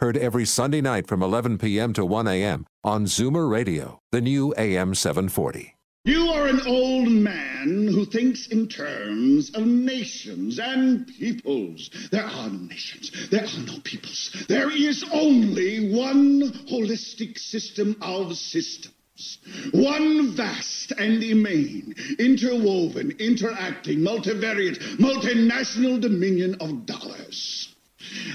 Heard every Sunday night from 11 p.m. to 1 a.m. on Zoomer Radio, the new AM 740. You are an old man who thinks in terms of nations and peoples. There are no nations. There are no peoples. There is only one holistic system of systems. One vast and immane, interwoven, interacting, multivariate, multinational dominion of dollars.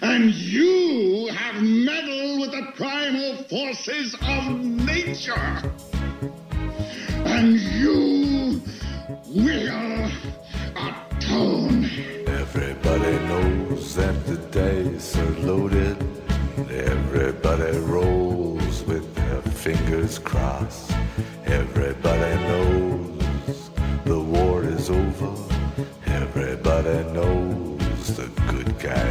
And you have meddled with the primal forces of nature. And you will atone. Everybody knows that the dice are loaded. Everybody rolls with their fingers crossed. Everybody knows the war is over. Everybody knows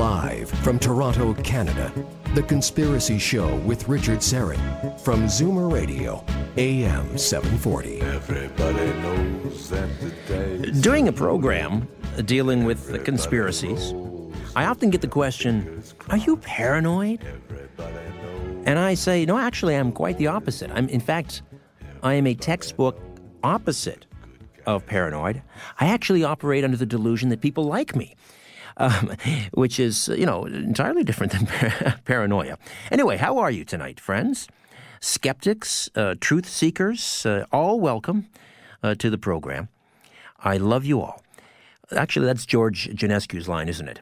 Live from Toronto, Canada, The Conspiracy Show with Richard Syrett from Zoomer Radio, AM 740. Everybody knows that the dice During a program dealing with the conspiracies, I often get the question, Are you paranoid? And I say, No, actually, I'm quite the opposite. I'm, in fact, I am a textbook opposite of paranoid. I actually operate under the delusion that people like me. Um, which is, you know, entirely different than par- paranoia. Anyway, how are you tonight, friends? Skeptics, uh, truth seekers, uh, all welcome uh, to the program. I love you all. Actually, that's George Janescu's line, isn't it?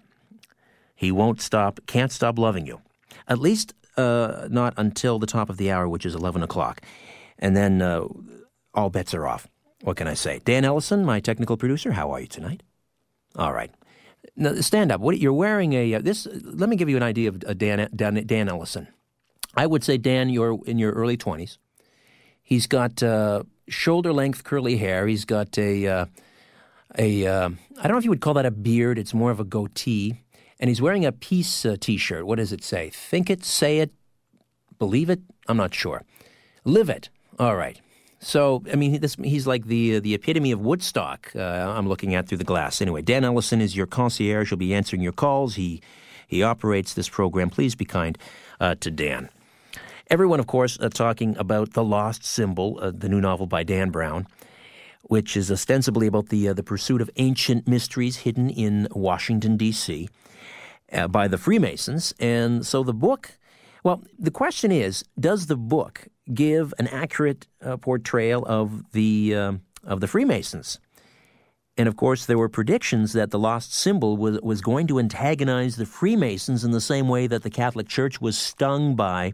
He won't stop, can't stop loving you. At least uh, not until the top of the hour, which is 11 o'clock. And then uh, all bets are off. What can I say? Dan Ellison, my technical producer, how are you tonight? All right. Now, stand up. What, you're wearing a uh, this. Let me give you an idea of uh, Dan, Dan Dan Ellison. I would say Dan, you're in your early twenties. He's got uh, shoulder length curly hair. He's got a uh, a uh, I don't know if you would call that a beard. It's more of a goatee, and he's wearing a peace uh, T-shirt. What does it say? Think it, say it, believe it. I'm not sure. Live it. All right. So, I mean, this, he's like the the epitome of Woodstock. Uh, I'm looking at through the glass. Anyway, Dan Ellison is your concierge. He'll be answering your calls. He he operates this program. Please be kind uh, to Dan. Everyone, of course, uh, talking about the Lost Symbol, uh, the new novel by Dan Brown, which is ostensibly about the uh, the pursuit of ancient mysteries hidden in Washington D.C. Uh, by the Freemasons. And so the book. Well, the question is, does the book give an accurate uh, portrayal of the um of the Freemasons? And of course, there were predictions that the lost symbol was, was going to antagonize the Freemasons in the same way that the Catholic Church was stung by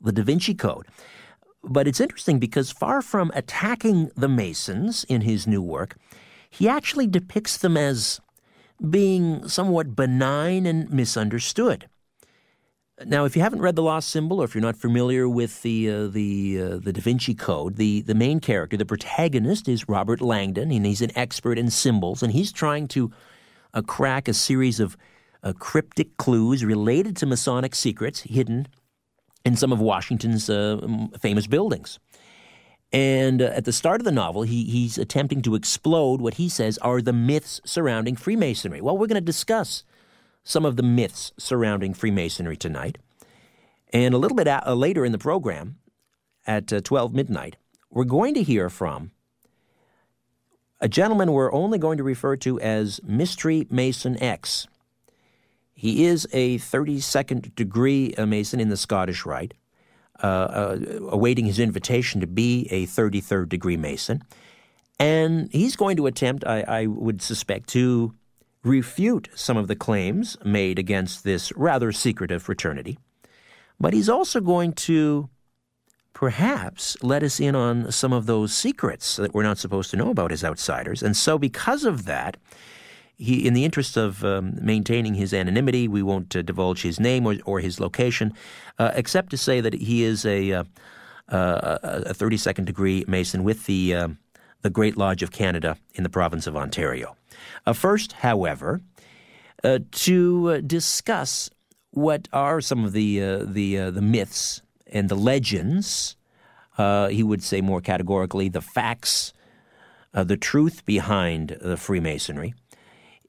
the Da Vinci Code. But it's interesting because far from attacking the Masons in his new work, he actually depicts them as being somewhat benign and misunderstood. Now, if you haven't read The Lost Symbol, or if you're not familiar with the uh, the uh, the Da Vinci Code, the the main character, the protagonist, is Robert Langdon, and he's an expert in symbols, and he's trying to uh, crack a series of uh, cryptic clues related to Masonic secrets hidden in some of Washington's uh, famous buildings. And uh, at the start of the novel, he, he's attempting to explode what he says are the myths surrounding Freemasonry. Well, we're going to discuss some of the myths surrounding Freemasonry tonight. And a little bit a- uh, later in the program, at uh, 12 midnight, we're going to hear from a gentleman we're only going to refer to as Mystery Mason X. He is a 32nd degree uh, Mason in the Scottish Rite, uh, uh, awaiting his invitation to be a 33rd degree Mason. And he's going to attempt, I, I would suspect, to refute some of the claims made against this rather secretive fraternity, but he's also going to perhaps let us in on some of those secrets that we're not supposed to know about as outsiders. And so, because of that, he, in the interest of um, maintaining his anonymity, we won't uh, divulge his name or, or his location, uh, except to say that he is a, uh, uh a 32nd degree Mason with the, uh, the Great Lodge of Canada in the province of Ontario. Uh, first, however, uh, to uh, discuss what are some of the, uh, the, the myths and the legends, he would say more categorically, the facts, the truth behind the Freemasonry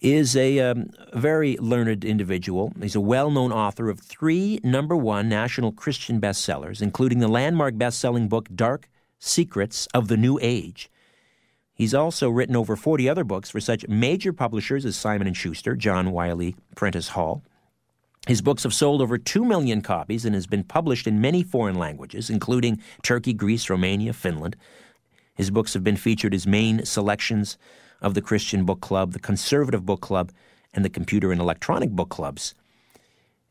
is a um, very learned individual. He's a well known author of three number one national Christian bestsellers, including the landmark best selling book Dark Secrets of the New Age. He's also written over 40 other books for such major publishers as Simon & Schuster, John Wiley, Prentice Hall. His books have sold over 2 million copies and has been published in many foreign languages, including Turkey, Greece, Romania, Finland. His books have been featured as main selections of the Christian Book Club, the Conservative Book Club, and the Computer and Electronic Book Clubs.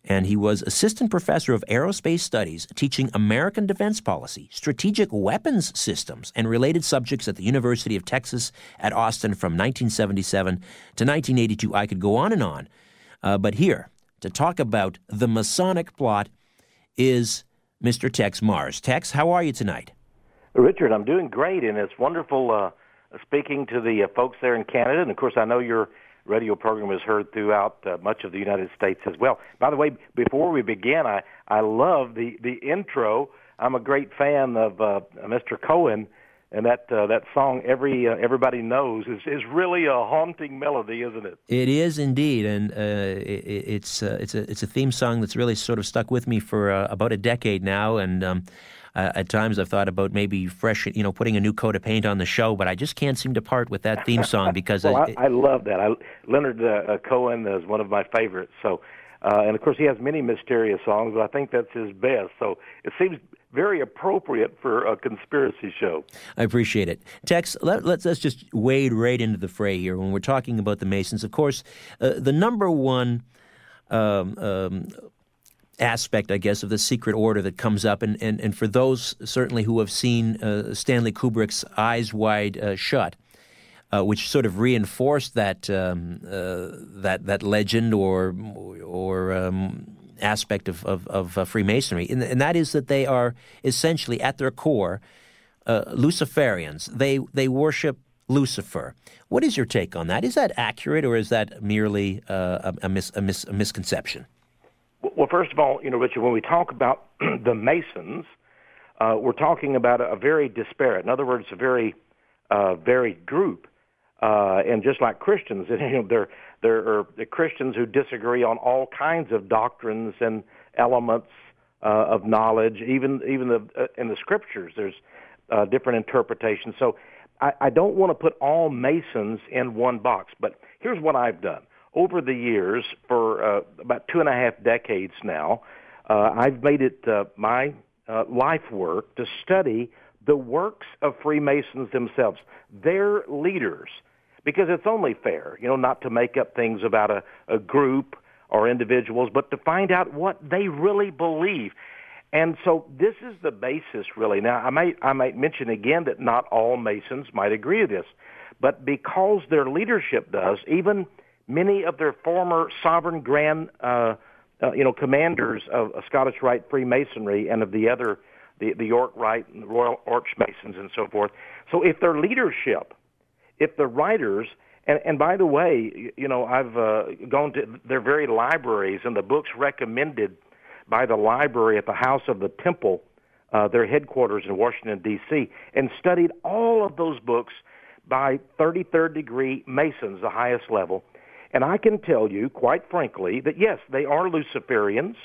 And he was assistant professor of aerospace studies, teaching American defense policy, strategic weapons systems, and related subjects at the University of Texas at Austin from 1977 to 1982. I could go on and on. Uh, but here, to talk about the Masonic plot, is Mr. Tex Marrs. Tex, how are you tonight? Richard, I'm doing great, and it's wonderful uh, speaking to the uh, folks there in Canada, and of course, I know your radio program is heard throughout uh, much of the United States as well. By the way, before we begin, I I love the the intro. I'm a great fan of uh, Mr. Cohen, and that uh, that song every uh, everybody knows is is really a haunting melody, isn't it? It is indeed, and uh, it, it's uh, it's a it's a theme song that's really sort of stuck with me for uh, about a decade now, and. Um, uh, at times, I've thought about maybe fresh, you know, putting a new coat of paint on the show, but I just can't seem to part with that theme song because well, I, I, I, love that. I, Leonard uh, uh, Cohen is one of my favorites. So, uh, and of course, he has many mysterious songs, but I think that's his best. So it seems very appropriate for a conspiracy show. I appreciate it. Tex, let, us let's just wade right into the fray here when we're talking about the Masons. Of course, uh, the number one um, um, aspect, I guess, of the secret order that comes up. And, and, and for those certainly who have seen uh, Stanley Kubrick's Eyes Wide uh, Shut, uh, which sort of reinforced that um, uh, that that legend or or um, aspect of of, of uh, Freemasonry, and, and, that is that they are essentially at their core uh, Luciferians. They they worship Lucifer. What is your take on that? Is that accurate, or is that merely a, a, mis, a, mis, a misconception? Well, first of all, you know, Richard, when we talk about the Masons, uh, we're talking about a, very disparate, in other words, a very uh, varied group. Uh, and just like Christians, you know, there there are Christians who disagree on all kinds of doctrines and elements uh, of knowledge, even even the, uh, in the scriptures. There's uh, different interpretations. So I, I don't want to put all Masons in one box. But here's what I've done over the years, for uh, about two and a half decades now, uh, I've made it uh, my uh, life work to study the works of Freemasons themselves, their leaders, because it's only fair, you know, not to make up things about a, a group or individuals, but to find out what they really believe. And so this is the basis, really. Now, I might I might mention again that not all Masons might agree with this, but because their leadership does, even many of their former sovereign grand, uh, uh, you know, commanders of, of Scottish Rite Freemasonry and of the other, the, the York Rite and the Royal Archmasons and so forth. So if their leadership, if the writers, and, and by the way, you know, I've uh, gone to their very libraries and the books recommended by the library at the House of the Temple, uh, their headquarters in Washington, D.C., and studied all of those books by 33rd degree Masons, the highest level, and I can tell you, quite frankly, that yes, they are Luciferians.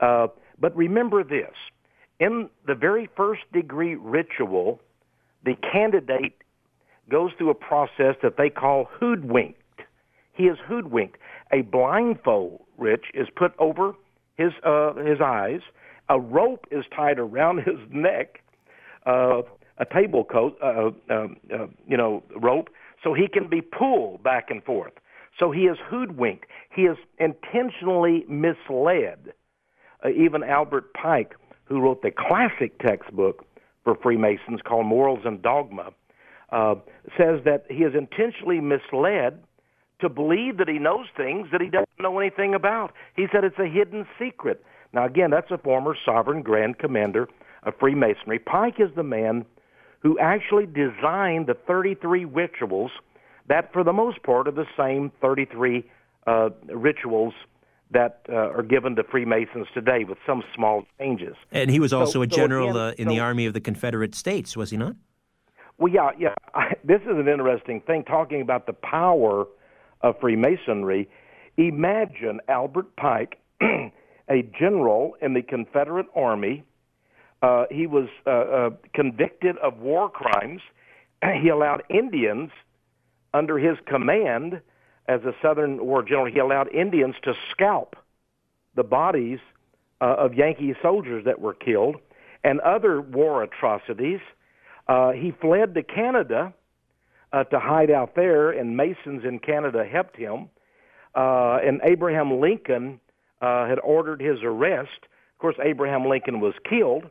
Uh, but remember this in the very first degree ritual, the candidate goes through a process that they call hoodwinked. He is hoodwinked. A blindfold, Rich, is put over his uh, his eyes. A rope is tied around his neck. Uh, a table coat, uh, uh, uh, you know, rope, so he can be pulled back and forth. So he is hoodwinked. He is intentionally misled. Uh, even Albert Pike, who wrote the classic textbook for Freemasons called Morals and Dogma, uh, says that he is intentionally misled to believe that he knows things that he doesn't know anything about. He said it's a hidden secret. Now, again, that's a former sovereign grand commander of Freemasonry. Pike is the man who actually designed the 33 rituals that, for the most part, are the same 33 uh, rituals that uh, are given to Freemasons today with some small changes. And he was also So- a so general again, uh, in so- the Army of the Confederate States, was he not? Well, yeah, yeah. I, this is an interesting thing talking about the power of Freemasonry. Imagine Albert Pike, a general in the Confederate Army. Uh, he was uh, uh, convicted of war crimes. he allowed Indians under his command as a Southern War general. He allowed Indians to scalp the bodies uh, of Yankee soldiers that were killed and other war atrocities. Uh, he fled to Canada uh, to hide out there, and Masons in Canada helped him. Uh, and Abraham Lincoln uh, had ordered his arrest. Of course, Abraham Lincoln was killed,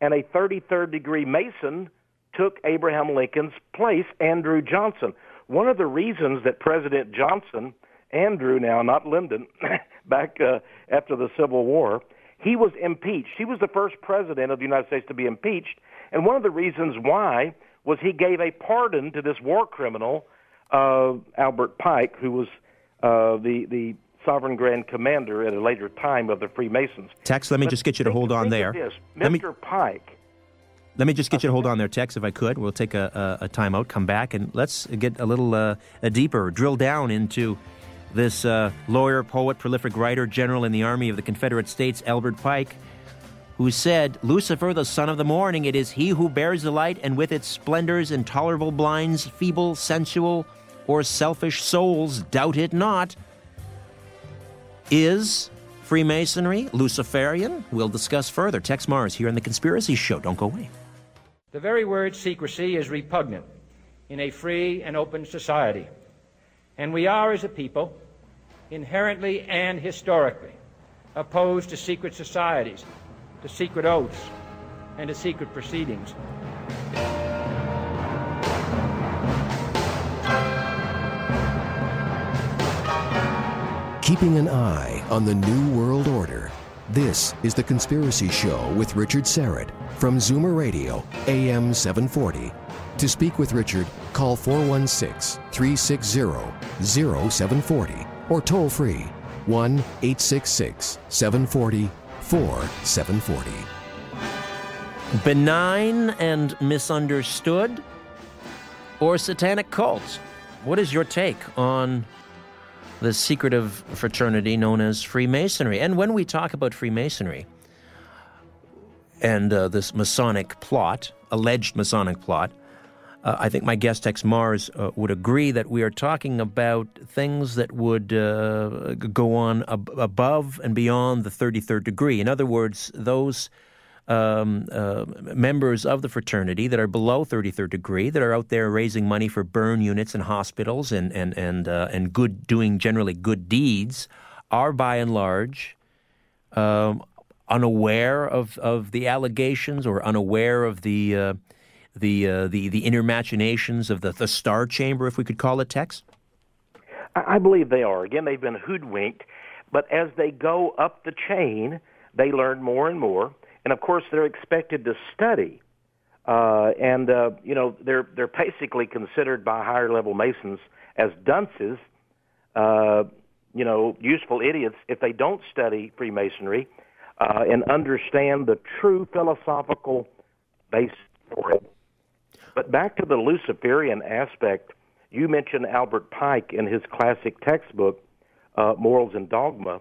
and a 33rd degree Mason took Abraham Lincoln's place, Andrew Johnson. One of the reasons that President Johnson, Andrew now, not Lyndon, back uh, after the Civil War, he was impeached. He was the first president of the United States to be impeached, and one of the reasons why was he gave a pardon to this war criminal, uh, Albert Pike, who was uh, the the sovereign grand commander at a later time of the Freemasons. Tex, let me But just get you to hold on there. Let me- Mr. Pike. Let me just get you to hold on there, Tex, if I could. We'll take a, a, a timeout, come back, and let's get a little uh, a deeper, drill down into this uh, lawyer, poet, prolific writer, general in the Army of the Confederate States, Albert Pike, who said, Lucifer, the son of the morning, it is he who bears the light, and with its splendors intolerable blinds feeble, sensual, or selfish souls, doubt it not. Is Freemasonry Luciferian? We'll discuss further. Tex Marrs here on The Conspiracy Show. Don't go away. The very word secrecy is repugnant in a free and open society. And we are, as a people, inherently and historically opposed to secret societies, to secret oaths, and to secret proceedings. Keeping an eye on the New World Order. This is The Conspiracy Show with Richard Syrett from Zoomer Radio, AM 740. To speak with Richard, call 416 360 0740 or toll free 1 866 740 4740. Benign and misunderstood or satanic cults? What is your take on the secretive fraternity known as Freemasonry? And when we talk about Freemasonry and uh, this Masonic plot, alleged Masonic plot, uh, I think my guest Tex Marrs uh, would agree that we are talking about things that would uh, go on ab- above and beyond the 33rd degree. In other words, those um, uh, members of the fraternity that are below 33rd degree that are out there raising money for burn units and hospitals and and and uh, and good doing generally good deeds are by and large um, unaware of, of the allegations or unaware of the uh, the, uh, the the inner machinations of the, the star chamber, if we could call it, Tex? I I believe they are. Again, they've been hoodwinked, but as they go up the chain, they learn more and more, and of course, they're expected to study. Uh, and uh, you know, they're they're basically considered by higher level Masons as dunces, uh, you know, useful idiots if they don't study Freemasonry uh, and understand the true philosophical base for it. But back to the Luciferian aspect, you mentioned Albert Pike in his classic textbook, uh, Morals and Dogma,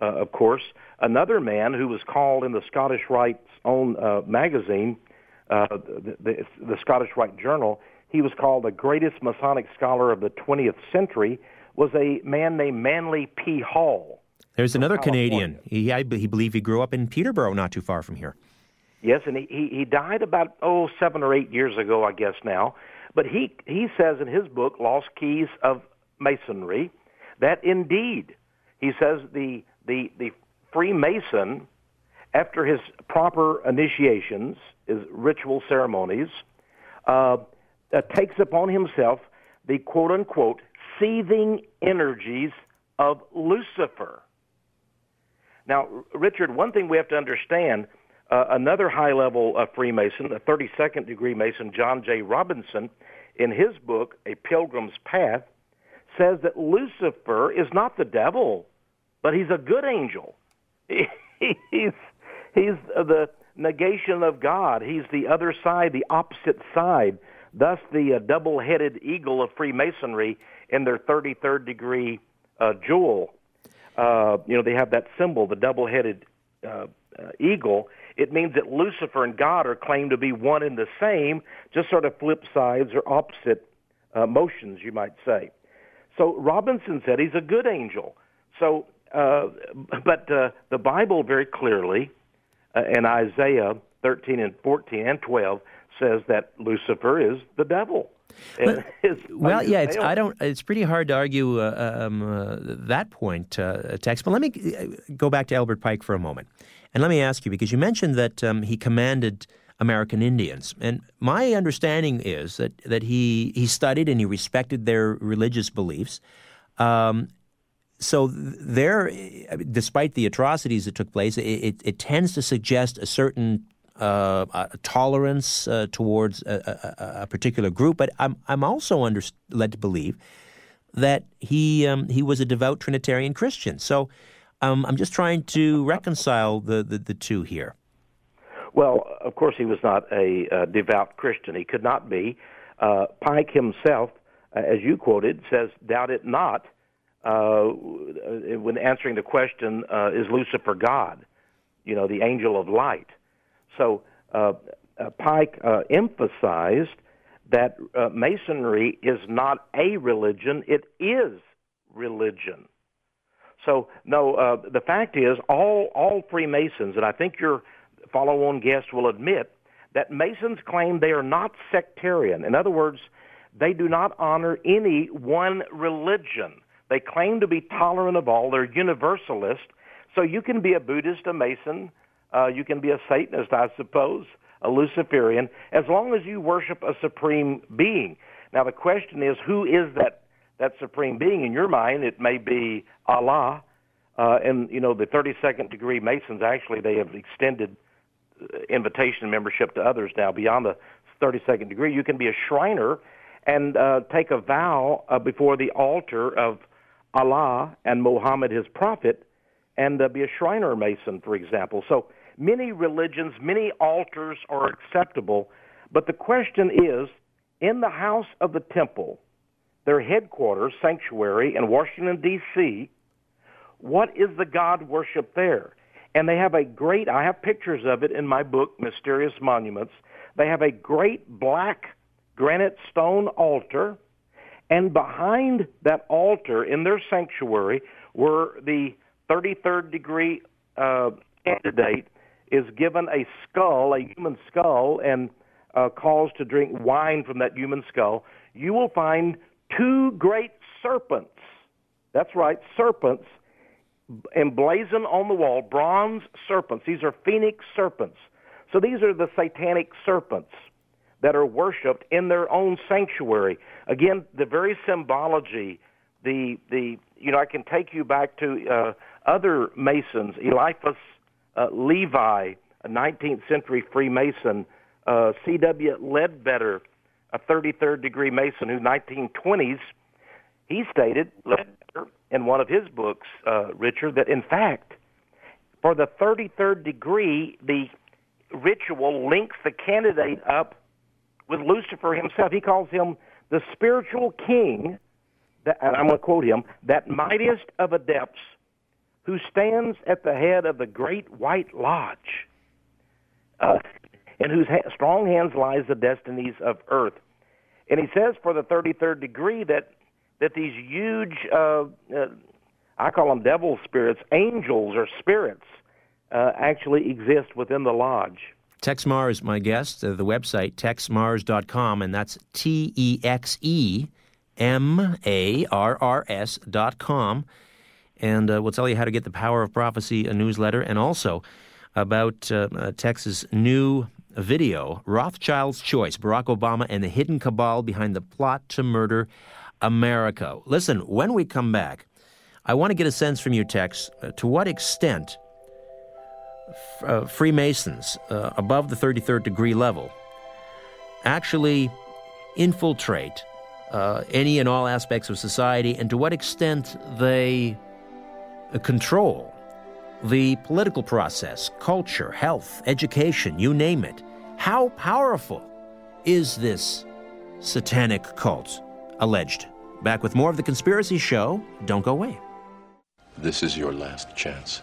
uh, of course. Another man who was called in the Scottish Rite's own uh, magazine, uh, the, the, the Scottish Rite Journal, he was called the greatest Masonic scholar of the 20th century, was a man named Manly P. Hall. There's another California. Canadian. He, I he believe he grew up in Peterborough, not too far from here. Yes, and he, he, he died about oh seven or eight years ago, I guess now. But he he says in his book, Lost Keys of Masonry, that indeed, he says the the the Freemason, after his proper initiations, his ritual ceremonies, uh, uh, takes upon himself the quote unquote seething energies of Lucifer. Now, Richard, one thing we have to understand uh, another high level Freemason, a 32nd degree Mason, John J. Robinson, in his book, A Pilgrim's Path, says that Lucifer is not the devil, but he's a good angel. he's, he's the negation of God. He's the other side, the opposite side. Thus, the uh, double headed eagle of Freemasonry in their 33rd degree uh, jewel. Uh, you know, they have that symbol, the double headed uh, uh, eagle. It means that Lucifer and God are claimed to be one and the same, just sort of flip sides or opposite uh, motions, you might say. So Robinson said he's a good angel. So, uh, but uh, the Bible very clearly uh, in Isaiah 13 and 14 and 12 says that Lucifer is the devil. But, well, yeah, it's, I don't. It's pretty hard to argue uh, um, uh, that point, uh, Tex. But let me uh, go back to Albert Pike for a moment, and let me ask you because you mentioned that um, he commanded American Indians, and my understanding is that that he he studied and he respected their religious beliefs. Um, so there, despite the atrocities that took place, it, it, it tends to suggest a certain uh, tolerance uh, towards a, a, a, particular group, but I'm I'm also under, led to believe that he um, he was a devout Trinitarian Christian. So um, I'm just trying to reconcile the, the, the, two here. Well, of course, he was not a, a devout Christian. He could not be. Uh, Pike himself, uh, as you quoted, says, "Doubt it not." Uh, when answering the question, uh, "Is Lucifer God?" You know, the angel of light. So uh, uh, Pike uh, emphasized that uh, Masonry is not a religion; it is religion. So no, the fact is, all all Freemasons, and I think your follow-on guest will admit that Masons claim they are not sectarian. In other words, they do not honor any one religion. They claim to be tolerant of all. They're universalist. So you can be a Buddhist, a Mason, uh, you can be a Satanist, I suppose, a Luciferian, as long as you worship a supreme being. Now the question is, who is that that supreme being? In your mind, it may be Allah, uh, and you know the 32nd degree Masons. Actually, they have extended uh, invitation membership to others now beyond the 32nd degree. You can be a Shriner and uh, take a vow uh, before the altar of Allah and Muhammad, his prophet, and uh, be a Shriner Mason, for example. So many religions, many altars are acceptable, but the question is in the house of the temple, their headquarters, sanctuary in Washington, D.C., what is the God worship there? And they have a great, I have pictures of it in my book, Mysterious Monuments. They have a great black granite stone altar, and behind that altar in their sanctuary were the 33rd degree uh, candidate is given a skull, a human skull, and uh, caused to drink wine from that human skull, you will find two great serpents. That's right, serpents emblazoned on the wall, bronze serpents. These are phoenix serpents. So these are the satanic serpents that are worshipped in their own sanctuary. Again, the very symbology, the the you know, I can take you back to uh, other Masons, Eliphas uh, Levi, a 19th century Freemason, uh, C.W. Leadbeater, a 33rd degree Mason who 1920s, he stated in one of his books, uh, Richard, that in fact, for the 33rd degree, the ritual links the candidate up with Lucifer himself. He calls him the spiritual king, that, I'm going to quote him, that mightiest of adepts who stands at the head of the great white lodge, uh, in whose ha- strong hands lies the destinies of earth. And he says for the 33rd degree that that these huge, uh, uh, I call them devil spirits, angels or spirits, uh, actually exist within the lodge. Tex Marrs is my guest. Uh, the website, texemarrs.com, and that's T E X E M A R R S dot com. And uh, we'll tell you how to get the Power of Prophecy a newsletter and also about uh, uh, Tex's new video, Rothschild's Choice Barack Obama and the Hidden Cabal Behind the Plot to Murder America. Listen, when we come back, I want to get a sense from you, Tex, uh, to what extent uh, Freemasons uh, above the 33rd degree level actually infiltrate uh, any and all aspects of society, and to what extent they uh, control the political process, culture, health, education, you name it. How powerful is this satanic cult? Alleged. Back with more of The Conspiracy Show. Don't go away. This is your last chance.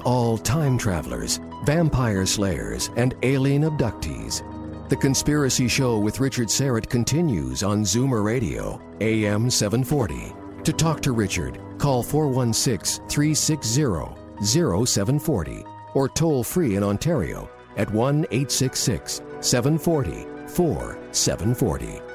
All time travelers, vampire slayers, and alien abductees. The Conspiracy Show with Richard Syrett continues on Zoomer Radio, AM 740. To talk to Richard, call 416 360 0740 or toll free in Ontario at 1 866 740 4740.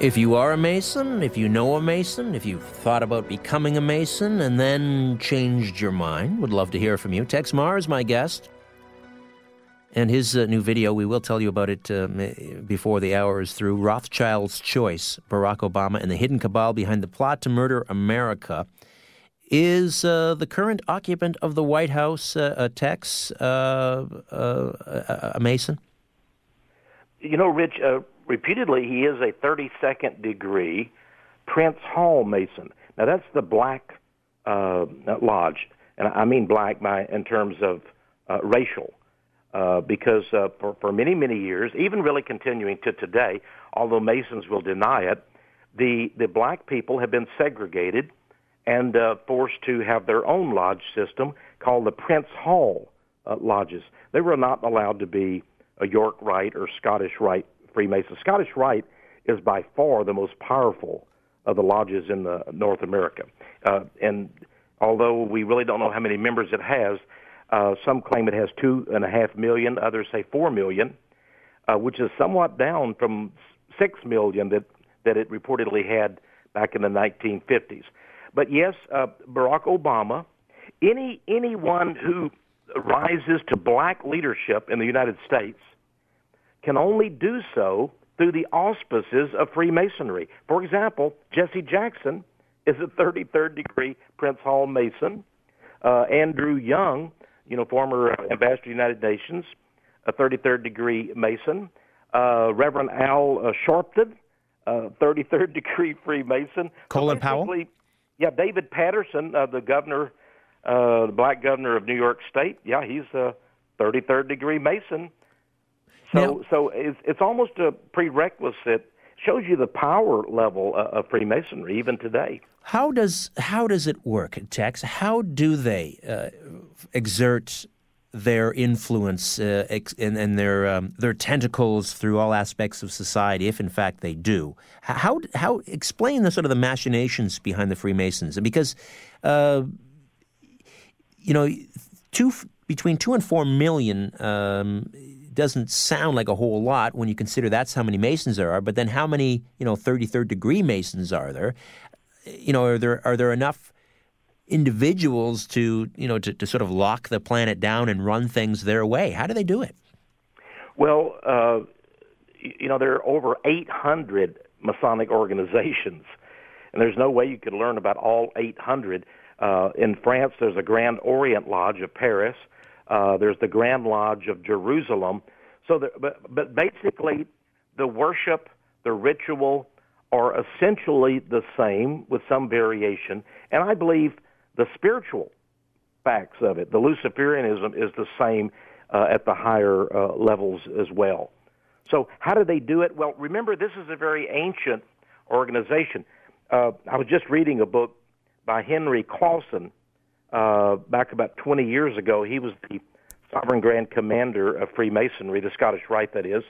If you are a Mason, if you know a Mason, if you've thought about becoming a Mason and then changed your mind, would love to hear from you. Tex Marr is my guest. And his uh, new video, we will tell you about it uh, before the hour is through Rothschild's Choice Barack Obama and the Hidden Cabal Behind the Plot to Murder America. Is uh, the current occupant of the White House, uh, Tex, uh, uh, a Mason? You know, Rich, repeatedly he is a 32nd degree Prince Hall Mason. Now that's the black uh, lodge, and I mean black by in terms of uh, racial, uh, because uh, for for many many years, even really continuing to today, although Masons will deny it, the the black people have been segregated and uh, forced to have their own lodge system called the Prince Hall uh, lodges. They were not allowed to be a York Rite or Scottish Rite Freemason. Scottish Rite is by far the most powerful of the lodges in the North America. Uh, and although we really don't know how many members it has, uh, some claim it has two and a half million, others say four million, uh, which is somewhat down from six million that that it reportedly had back in the 1950s. But yes, uh, Barack Obama, any anyone who rises to black leadership in the United States can only do so through the auspices of Freemasonry. For example, Jesse Jackson is a 33rd degree Prince Hall Mason. Uh, Andrew Young, you know, former ambassador to the United Nations, a 33rd degree Mason. Uh, Reverend Al uh, Sharpton, uh, 33rd degree Freemason. Colin Powell? Yeah, David Paterson, uh, the governor, uh, the black governor of New York State. Yeah, he's a 33rd degree Mason. So, now, so it's, it's almost a prerequisite. Shows you the power level of Freemasonry even today. How does how does it work, Tex? How do they uh, exert their influence uh, ex- and, and, their um, their tentacles through all aspects of society, if in fact they do? How how explain the sort of the machinations behind the Freemasons? Because uh, you know, two between two and four million. Um, doesn't sound like a whole lot when you consider that's how many Masons there are. But then how many, you know, 33rd degree Masons are there? You know, are there are there enough individuals to, you know, to, to sort of lock the planet down and run things their way? How do they do it? Well, uh, you know, there are over 800 Masonic organizations, and there's no way you could learn about all 800. Uh, in France, there's a Grand Orient Lodge of Paris. Uh, there's the Grand Lodge of Jerusalem. So, the, but, but basically, the worship, the ritual, are essentially the same with some variation. And I believe the spiritual facts of it, the Luciferianism, is the same uh, at the higher uh, levels as well. So, how do they do it? Well, remember, this is a very ancient organization. uh, I was just reading a book by Henry Clausen uh, back about 20 years ago. He was the Sovereign Grand Commander of Freemasonry, the Scottish Rite, that is.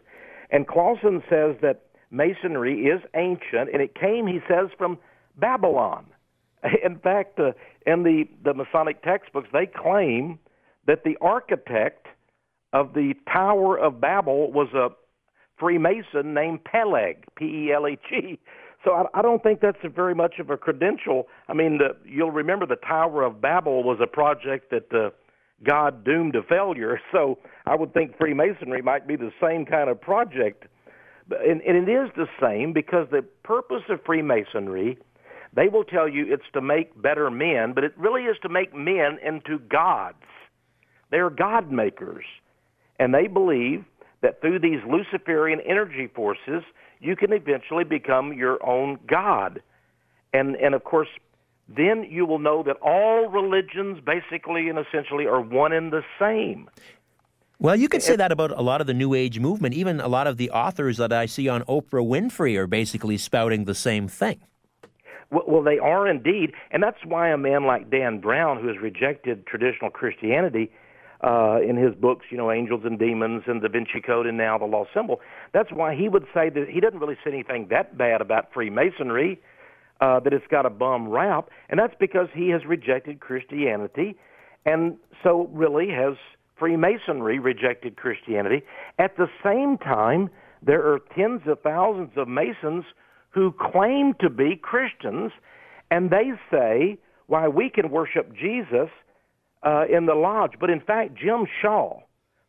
And Clausen says that Masonry is ancient, and it came, he says, from Babylon. In fact, uh, in the, the Masonic textbooks, they claim that the architect of the Tower of Babel was a Freemason named Peleg, P-E-L-E-G. So I, I don't think that's very much of a credential. I mean, the, you'll remember the Tower of Babel was a project that uh, God doomed to failure. So I would think Freemasonry might be the same kind of project. And, and it is the same because the purpose of Freemasonry, they will tell you it's to make better men, but it really is to make men into gods. They're God makers. And they believe that through these Luciferian energy forces, you can eventually become your own God. And, and of course, then you will know that all religions basically and essentially are one and the same. Well, you could say that about a lot of the New Age movement. Even a lot of the authors that I see on Oprah Winfrey are basically spouting the same thing. Well, well, they are indeed, and that's why a man like Dan Brown, who has rejected traditional Christianity uh, in his books, you know, Angels and Demons and Da Vinci Code and now the Lost Symbol, that's why he would say that he doesn't really say anything that bad about Freemasonry uh, that it's got a bum rap, and that's because he has rejected Christianity, and so really has Freemasonry rejected Christianity. At the same time, there are tens of thousands of Masons who claim to be Christians, and they say, why, we can worship Jesus uh, in the lodge. But in fact, Jim Shaw,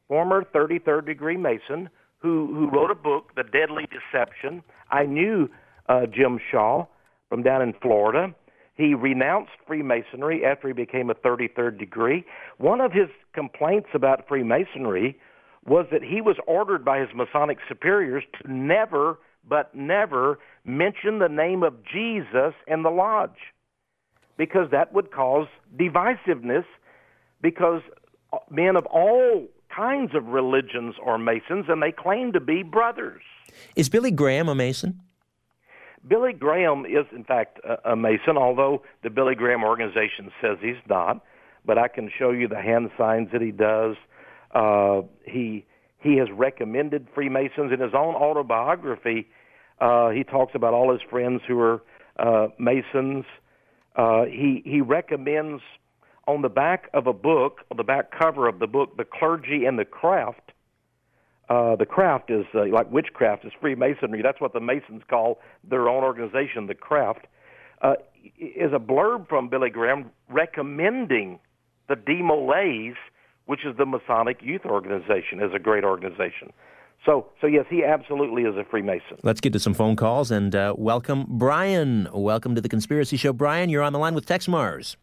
former 33rd degree Mason, who, who wrote a book, The Deadly Deception, I knew uh, Jim Shaw from down in Florida. He renounced Freemasonry after he became a 33rd degree. One of his complaints about Freemasonry was that he was ordered by his Masonic superiors to never, but never, mention the name of Jesus in the lodge because that would cause divisiveness because men of all kinds of religions are Masons and they claim to be brothers. Is Billy Graham a Mason? Billy Graham is, in fact, a, a Mason, although the Billy Graham organization says he's not. But I can show you the hand signs that he does. Uh, he he has recommended Freemasons in his own autobiography. Uh, he talks about all his friends who are uh, Masons. Uh, he he recommends on the back of a book, on the back cover of the book, The Clergy and the Craft, uh, the craft is uh, like witchcraft is Freemasonry. That's what the Masons call their own organization, the craft. Uh, is a blurb from Billy Graham recommending the Demolays, which is the Masonic Youth Organization, as a great organization. So, so yes, he absolutely is a Freemason. Let's get to some phone calls and uh, welcome Brian. Welcome to the Conspiracy Show, Brian. You're on the line with Tex Marrs.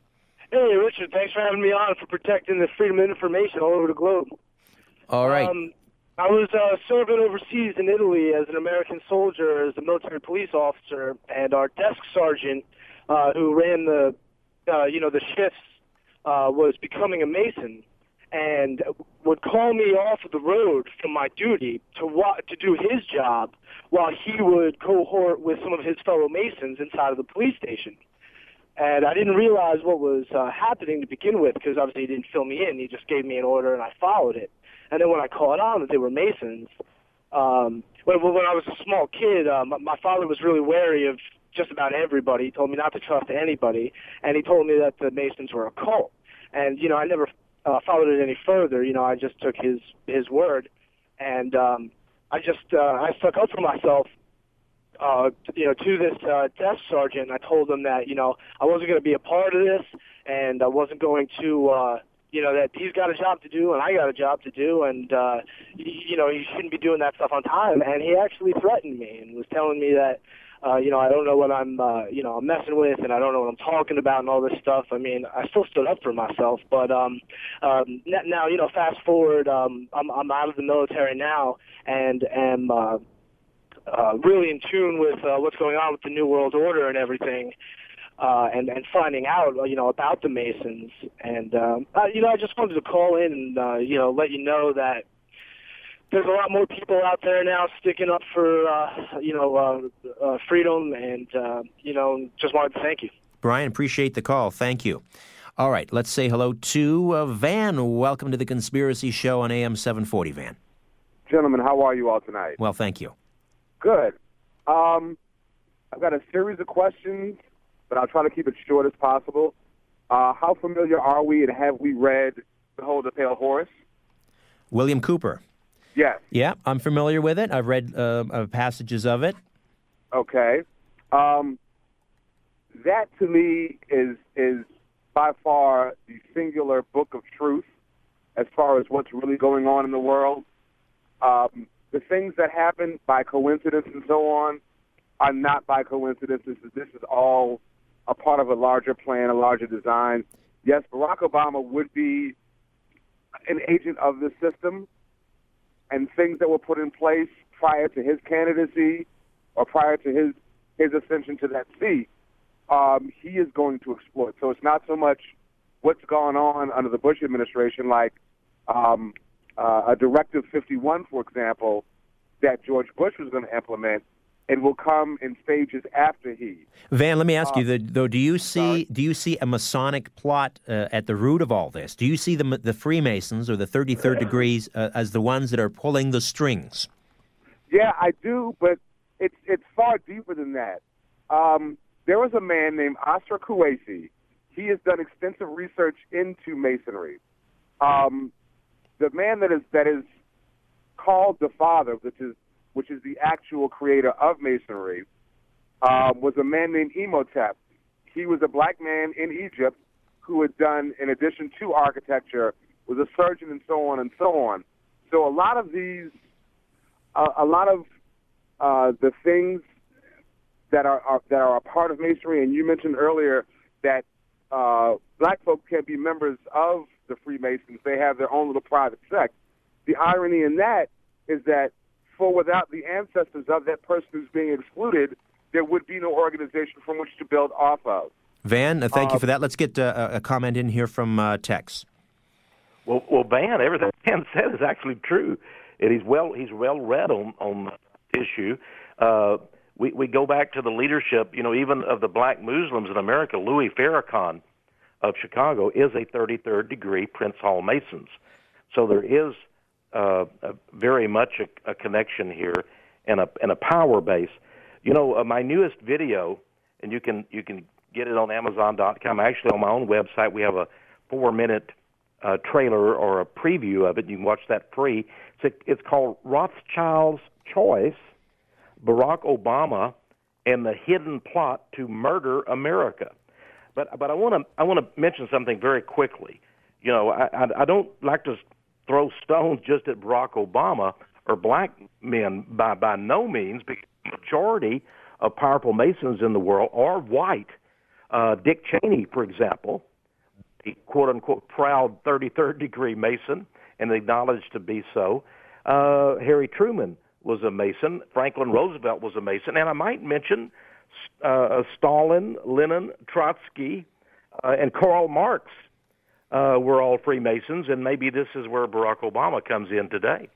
Hey, Richard. Thanks for having me on for protecting the freedom of information all over the globe. All right. Um, I was uh, serving overseas in Italy as an American soldier, as a military police officer, and our desk sergeant, uh, who ran the, uh, you know, the shifts, uh, was becoming a Mason, and would call me off of the road from my duty to wa- to do his job, while he would cohort with some of his fellow Masons inside of the police station. And I didn't realize what was uh, happening to begin with because obviously he didn't fill me in. He just gave me an order and I followed it. And then when I caught on that they were Masons, um, when, when I was a small kid, uh, my, my father was really wary of just about everybody. He told me not to trust anybody, and he told me that the Masons were a cult. And you know, I never uh, followed it any further. You know, I just took his his word, and um, I just uh, I stuck up for myself. Uh, you know, to this uh, desk sergeant, I told him that you know I wasn't going to be a part of this, and I wasn't going to. Uh, you know that he's got a job to do and I got a job to do and uh you know he shouldn't be doing that stuff on time and he actually threatened me and was telling me that uh you know I don't know what I'm uh you know I'm messing with and I don't know what I'm talking about and all this stuff I mean I still stood up for myself but um um now you know fast forward um I'm I'm out of the military now and am uh uh, really in tune with uh, what's going on with the New World Order and everything uh, and and finding out you know about the Masons and um, uh, you know I just wanted to call in and uh, you know let you know that there's a lot more people out there now sticking up for uh, you know uh, uh, freedom, and uh, you know just wanted to thank you. Brian, appreciate the call. Thank you. All right, let's say hello to uh, Van. Welcome to the Conspiracy Show on AM 740, Van. Gentlemen, how are you all tonight? Well, thank you. Good. Um, I've got a series of questions, but I'll try to keep it short as possible. Uh, how familiar are we and have we read Behold the Pale Horse? William Cooper. Yes. Yeah, I'm familiar with it. I've read uh, uh, passages of it. Okay. Um, that to me is is by far the singular book of truth as far as what's really going on in the world. Um, the things that happen by coincidence and so on are not by coincidence. This is, this is all a part of a larger plan, a larger design. Yes, Barack Obama would be an agent of the system, and things that were put in place prior to his candidacy or prior to his his ascension to that seat, um, he is going to exploit. So it's not so much what's gone on under the Bush administration, like um, uh, a Directive 51, for example, that George Bush was going to implement. It will come in stages after he. Van, let me ask Uh, you though. Do you see sorry. do you see a Masonic plot uh, at the root of all this? Do you see the the Freemasons or the Thirty Third Degrees uh, as the ones that are pulling the strings? Yeah, I do, but it's it's far deeper than that. Um, there was a man named Oscar Kuwaisi. He has done extensive research into masonry. Um, the man that is that is called the father, which is which is the actual creator of masonry, um, was a man named Imhotep. He was a black man in Egypt who had done, in addition to architecture, was a surgeon and so on and so on. So a lot of these a, a lot of uh, the things that are, are that are a part of masonry, and you mentioned earlier that uh, black folks can't be members of the Freemasons; they have their own little private sect. The irony in that is that, for without the ancestors of that person who's being excluded, there would be no organization from which to build off of. Van, uh, thank you Uh, for that. Let's get uh, a a comment in here from uh, Tex. Well, well, Van, everything Van said is actually true, and he's well he's well read on on the issue. Uh, we we go back to the leadership, you know, even of the black Muslims in America. Louis Farrakhan of Chicago is a 33rd degree Prince Hall Masons, so there is uh, a, very much a, a connection here and a and a power base. You know, uh, my newest video, and you can you can get it on Amazon.com. Actually, on my own website, we have a four minute uh, trailer or a preview of it. You can watch that free. It's, a, it's called Rothschild's Choice Barack Obama and the Hidden Plot to Murder America. But, but I want to I want to mention something very quickly. You know, I, I, I don't like to throw stones just at Barack Obama or black men by, by no means, because the majority of powerful Masons in the world are white. Uh, Dick Cheney, for example, the quote unquote proud 33rd degree Mason and acknowledged to be so. Uh, Harry Truman was a Mason. Franklin Roosevelt was a Mason. And I might mention uh, Stalin, Lenin, Trotsky, uh, and Karl Marx uh, were all Freemasons. And maybe this is where Barack Obama comes in today.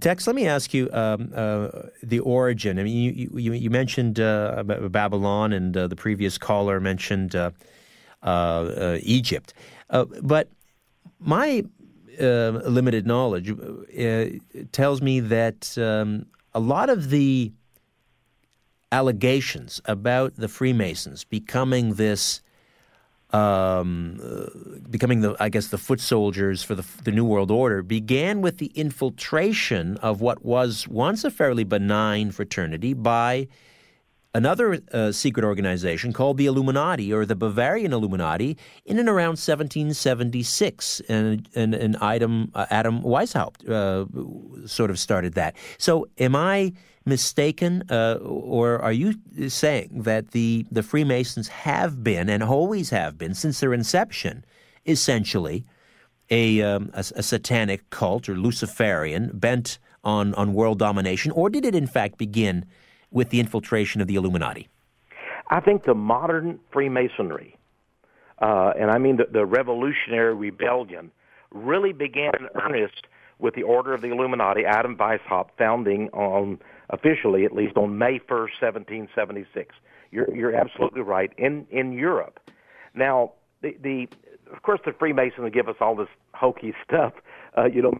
Tex, let me ask you um, uh, the origin. I mean, you you, you mentioned uh, Babylon, and uh, the previous caller mentioned uh, uh, Egypt. Uh, but my limited knowledge tells me that um, a lot of the allegations about the Freemasons becoming this um, uh, becoming the, I guess, the foot soldiers for the, the New World Order began with the infiltration of what was once a fairly benign fraternity by another uh, secret organization called the Illuminati or the Bavarian Illuminati in and around 1776. And, and, and Adam, uh, Adam Weishaupt uh, sort of started that. So am I mistaken, uh, or are you saying that the, the Freemasons have been and always have been since their inception, essentially a, um, a, a, satanic cult or Luciferian bent on, on world domination, or did it in fact begin with the infiltration of the Illuminati? I think the modern Freemasonry, uh, and I mean the, the Revolutionary Rebellion, really began in earnest with the Order of the Illuminati, Adam Weishaupt, founding on officially at least on May 1st, 1776. You're you're absolutely right. In in Europe, now the the of course the Freemasons give us all this hokey stuff. Uh, you know,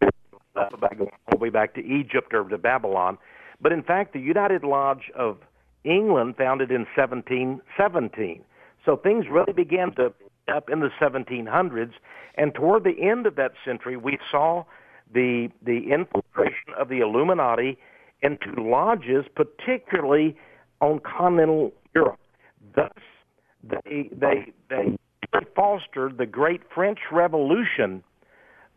back all the way back to Egypt or to Babylon, but in fact the United Lodge of England, founded in 1717. So things really began to up in the 1700s, and toward the end of that century, we saw the the infiltration of the Illuminati into lodges, particularly on continental Europe. Thus, they they they fostered the great French Revolution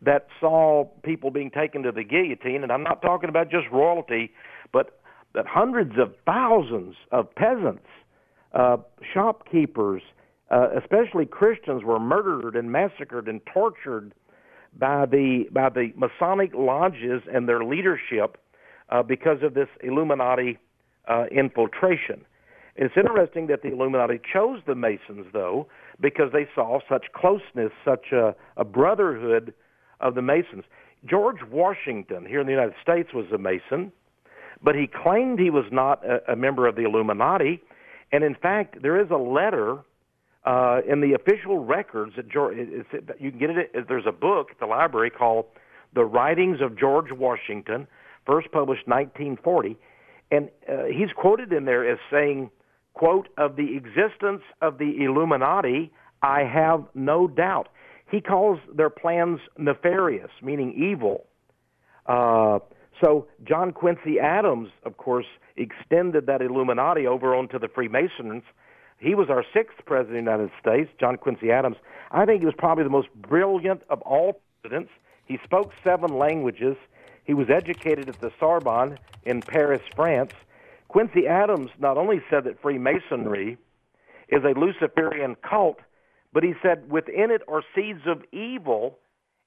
that saw people being taken to the guillotine, and I'm not talking about just royalty, but that hundreds of thousands of peasants, uh, shopkeepers, uh, especially Christians, were murdered and massacred and tortured by the by the Masonic lodges and their leadership uh, because of this Illuminati uh, infiltration. It's interesting that the Illuminati chose the Masons, though, because they saw such closeness, such a, a brotherhood of the Masons. George Washington, here in the United States, was a Mason, but he claimed he was not a, a member of the Illuminati. And in fact, there is a letter uh, in the official records that George, it's, you can get it. There's a book at the library called "The Writings of George Washington," first published 1940, and uh, he's quoted in there as saying, "quote of the existence of the Illuminati, I have no doubt." He calls their plans nefarious, meaning evil. Uh, so John Quincy Adams, of course, extended that Illuminati over onto the Freemasons he was our sixth president of the United States, John Quincy Adams. I think he was probably the most brilliant of all presidents. He spoke seven languages. He was educated at the Sorbonne in Paris, France. Quincy Adams not only said that Freemasonry is a Luciferian cult, but he said within it are seeds of evil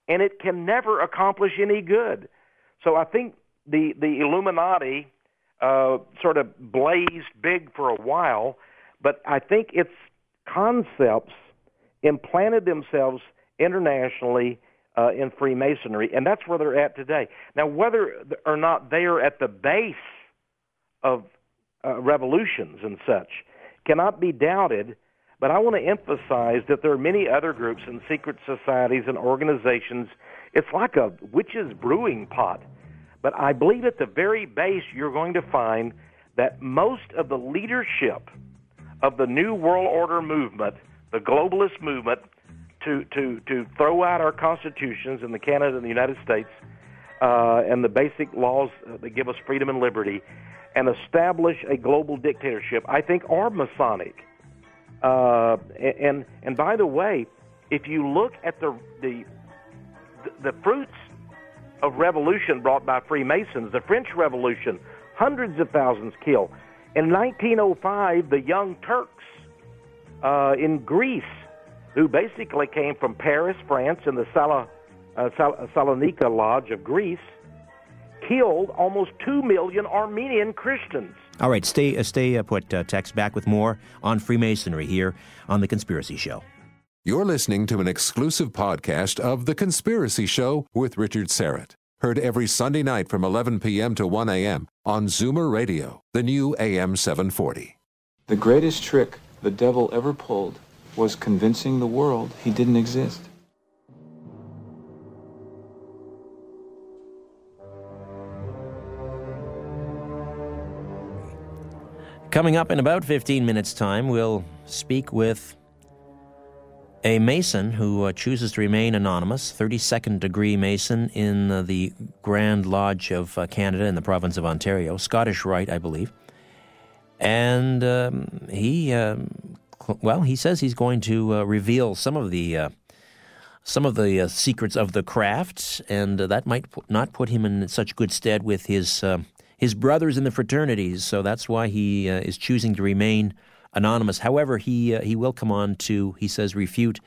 and it can never accomplish any good. So I think the, the Illuminati uh, sort of blazed big for a while but I think its concepts implanted themselves internationally uh, in Freemasonry, and that's where they're at today. Now, whether or not they are at the base of uh, revolutions and such cannot be doubted, but I want to emphasize that there are many other groups and secret societies and organizations. It's like a witch's brewing pot. But I believe at the very base, you're going to find that most of the leadership of the New World Order movement, the globalist movement, to, to, to throw out our constitutions in the Canada and the United States uh, and the basic laws that give us freedom and liberty and establish a global dictatorship, I think are Masonic. Uh, and and by the way, if you look at the the the fruits of revolution brought by Freemasons, the French Revolution, hundreds of thousands killed. In 1905, the Young Turks uh, in Greece, who basically came from Paris, France, and the Sala, uh, Sal- uh, Salonika Lodge of Greece, killed almost 2 million Armenian Christians. All right, stay, uh, stay uh, put, uh, Tex, back with more on Freemasonry here on The Conspiracy Show. You're listening to an exclusive podcast of The Conspiracy Show with Richard Syrett. Heard every Sunday night from 11 p.m. to 1 a.m. on Zoomer Radio, the new AM 740. The greatest trick the devil ever pulled was convincing the world he didn't exist. Coming up in about 15 minutes' time, we'll speak with a Mason who uh, chooses to remain anonymous, 32nd degree Mason in uh, the Grand Lodge of uh, Canada in the province of Ontario, Scottish Rite, I believe. And um, he, um, well, he says he's going to uh, reveal some of the uh, some of the uh, secrets of the craft, and that might p- not put him in such good stead with his his brothers in the fraternities. So that's why he is choosing to remain anonymous. However, he uh, he will come on to he says refute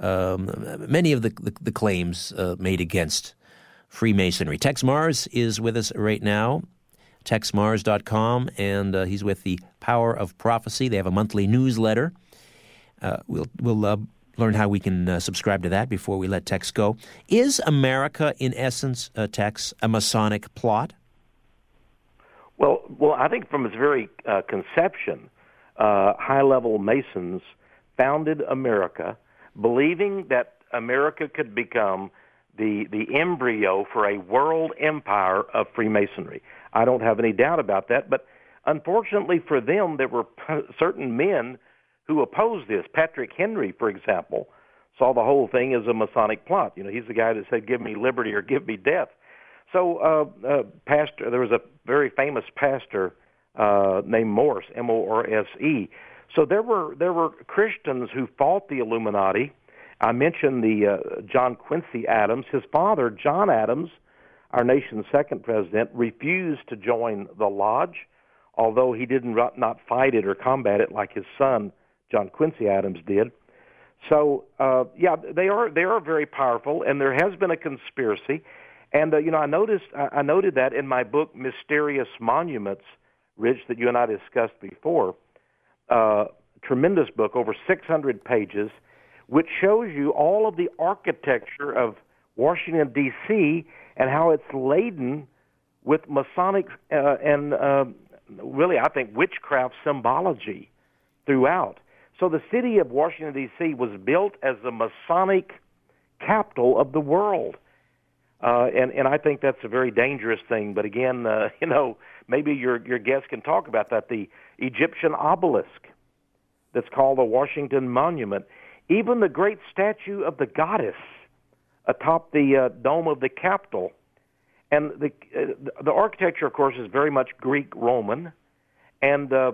um, many of the the, the claims uh, made against Freemasonry. Tex Marrs is with us right now. TexeMarrs.com, and uh, he's with the Power of Prophecy. They have a monthly newsletter. Uh, we'll we'll uh, learn how we can uh, subscribe to that before we let Tex go. Is America, in essence, uh, Tex, a Masonic plot? Well, well, I think from its very uh, conception, uh, high-level Masons founded America, believing that America could become the the embryo for a world empire of Freemasonry. I don't have any doubt about that. But unfortunately for them, there were certain men who opposed this. Patrick Henry, for example, saw the whole thing as a Masonic plot. You know, he's the guy that said, "Give me liberty or give me death." So, uh, uh, pastor, there was a very famous pastor uh, named Morse, M-O-R-S-E. So there were there were Christians who fought the Illuminati. I mentioned the uh, John Quincy Adams. His father, John Adams, our nation's second president, refused to join the lodge, although he didn't not fight it or combat it like his son, John Quincy Adams, did. So uh, yeah, they are they are very powerful, and there has been a conspiracy. And uh, you know, I noticed I noted that in my book, Mysterious Monuments, Rich, that you and I discussed before. Uh, tremendous book, over 600 pages, which shows you all of the architecture of Washington D.C. and how it's laden with Masonic uh, and uh, really, I think, witchcraft symbology throughout. So the city of Washington D.C. was built as the Masonic capital of the world. Uh, and and I think that's a very dangerous thing. But again, uh, you know, maybe your your guest can talk about that. The Egyptian obelisk that's called the Washington Monument, even the great statue of the goddess atop the uh, dome of the Capitol, and the uh, the architecture, of course, is very much Greek Roman, and uh,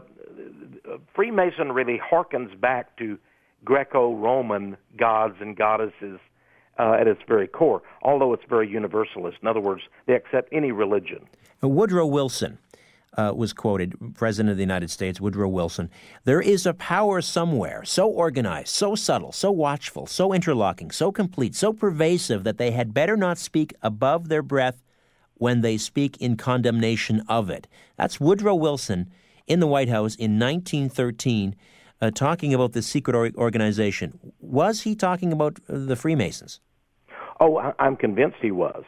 Freemason really harkens back to Greco-Roman gods and goddesses uh, at its very core, although it's very universalist. In other words, they accept any religion. Woodrow Wilson uh, was quoted, President of the United States, Woodrow Wilson. There is a power somewhere, so organized, so subtle, so watchful, so interlocking, so complete, so pervasive that they had better not speak above their breath when they speak in condemnation of it. That's Woodrow Wilson in the White House in 1913 uh, talking about this secret or- organization. Was he talking about uh, the Freemasons? Oh, I'm convinced he was.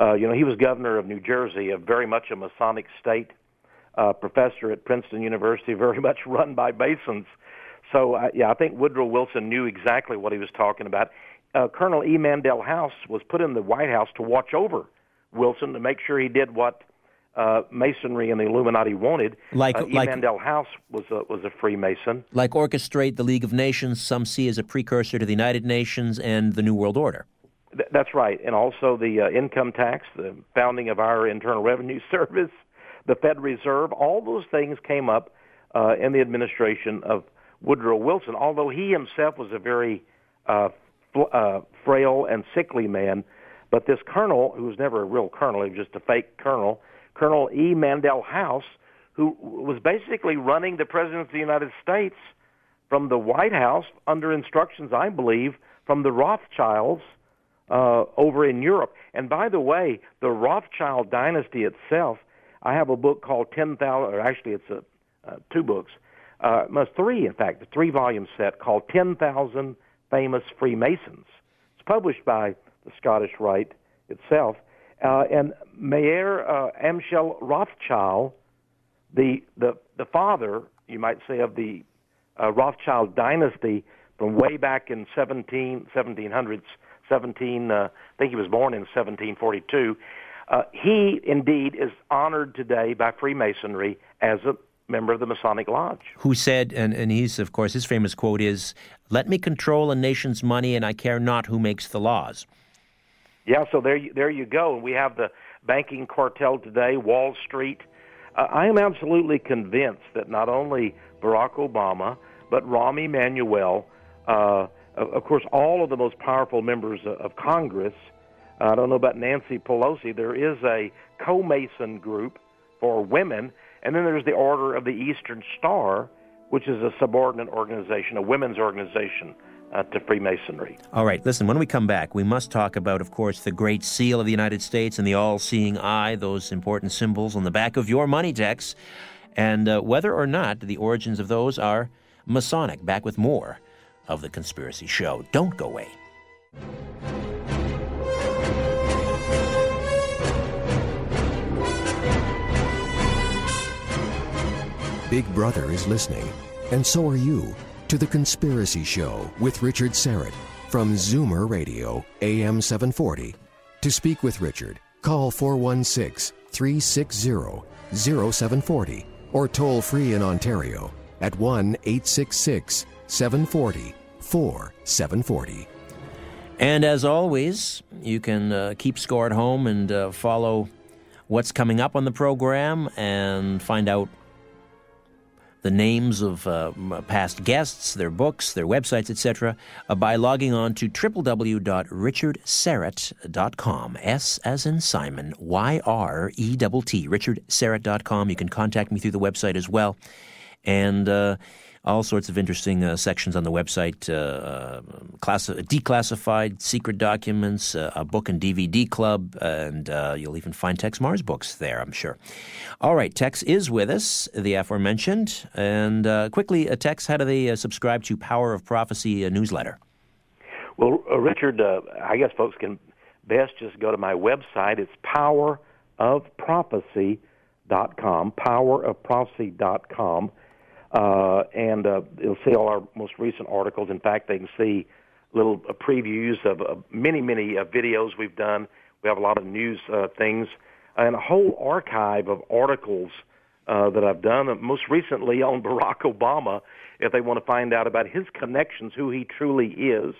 Uh, you know, he was governor of New Jersey, a very much a Masonic state, uh, professor at Princeton University, very much run by Masons. So, uh, yeah, I think Woodrow Wilson knew exactly what he was talking about. Uh, Colonel E. Mandell House was put in the White House to watch over Wilson to make sure he did what uh, Masonry and the Illuminati wanted. Like, uh, like Mandell House was a, was a Freemason. Like orchestrate the League of Nations, some see as a precursor to the United Nations and the New World Order. Th- that's right, and also the uh, income tax, the founding of our Internal Revenue Service, the Fed Reserve. All those things came up uh, in the administration of Woodrow Wilson. Although he himself was a very uh, fl- uh, frail and sickly man, but this colonel, who was never a real colonel, he was just a fake colonel Colonel E. Mandell House, who was basically running the President of the United States from the White House under instructions, I believe, from the Rothschilds uh, over in Europe. And by the way, the Rothschild dynasty itself, I have a book called 10,000, or actually it's a, uh, two books, uh, must three, in fact, a three volume set called 10,000 Famous Freemasons. It's published by the Scottish Rite itself. Uh, and Mayer uh, Amschel Rothschild, the, the, the father, you might say, of the uh, Rothschild dynasty from way back in 17, 1700s, 17, uh, I think he was born in 1742. Uh, he indeed is honored today by Freemasonry as a member of the Masonic Lodge. Who said, and, and he's, of course, his famous quote is, Let me control a nation's money, and I care not who makes the laws. Yeah, so there you, there you go. And we have the banking cartel today, Wall Street. Uh, I am absolutely convinced that not only Barack Obama, but Rahm Emanuel, uh, of course, all of the most powerful members of Congress. I don't know about Nancy Pelosi. There is a co-Mason group for women, and then there's the Order of the Eastern Star, which is a subordinate organization, a women's organization uh, to Freemasonry. All right, listen, when we come back, we must talk about, of course, the Great Seal of the United States and the all seeing eye, those important symbols on the back of your money decks, and uh, whether or not the origins of those are Masonic. Back with more of The Conspiracy Show. Don't go away. Big Brother is listening, and so are you, to The Conspiracy Show with Richard Syrett from Zoomer Radio, AM 740. To speak with Richard, call 416 360 0740 or toll free in Ontario at 1 866 740 4740. And as always, you can uh, keep score at home and uh, follow what's coming up on the program and find out the names of uh, past guests, their books, their websites, etc., uh, by logging on to www.richardsyrett.com. S as in Simon, Y R E T T, richardsyrett.com. You can contact me through the website as well. And uh, all sorts of interesting uh, sections on the website uh, class- declassified secret documents, uh, a book and DVD club, and uh, you'll even find Tex Marrs books there, I'm sure. All right, Tex is with us, the aforementioned. And uh, quickly, uh, Tex, how do they subscribe to Power of Prophecy newsletter? Well, Richard, I guess folks can best just go to my website. It's powerofprophecy.com, powerofprophecy.com uh, and uh, you'll see all our most recent articles. In fact, they can see little uh, previews of uh, many, many uh, videos we've done. We have a lot of news uh, things and a whole archive of articles uh, that I've done. Uh, most recently on Barack Obama, if they want to find out about his connections, who he truly is.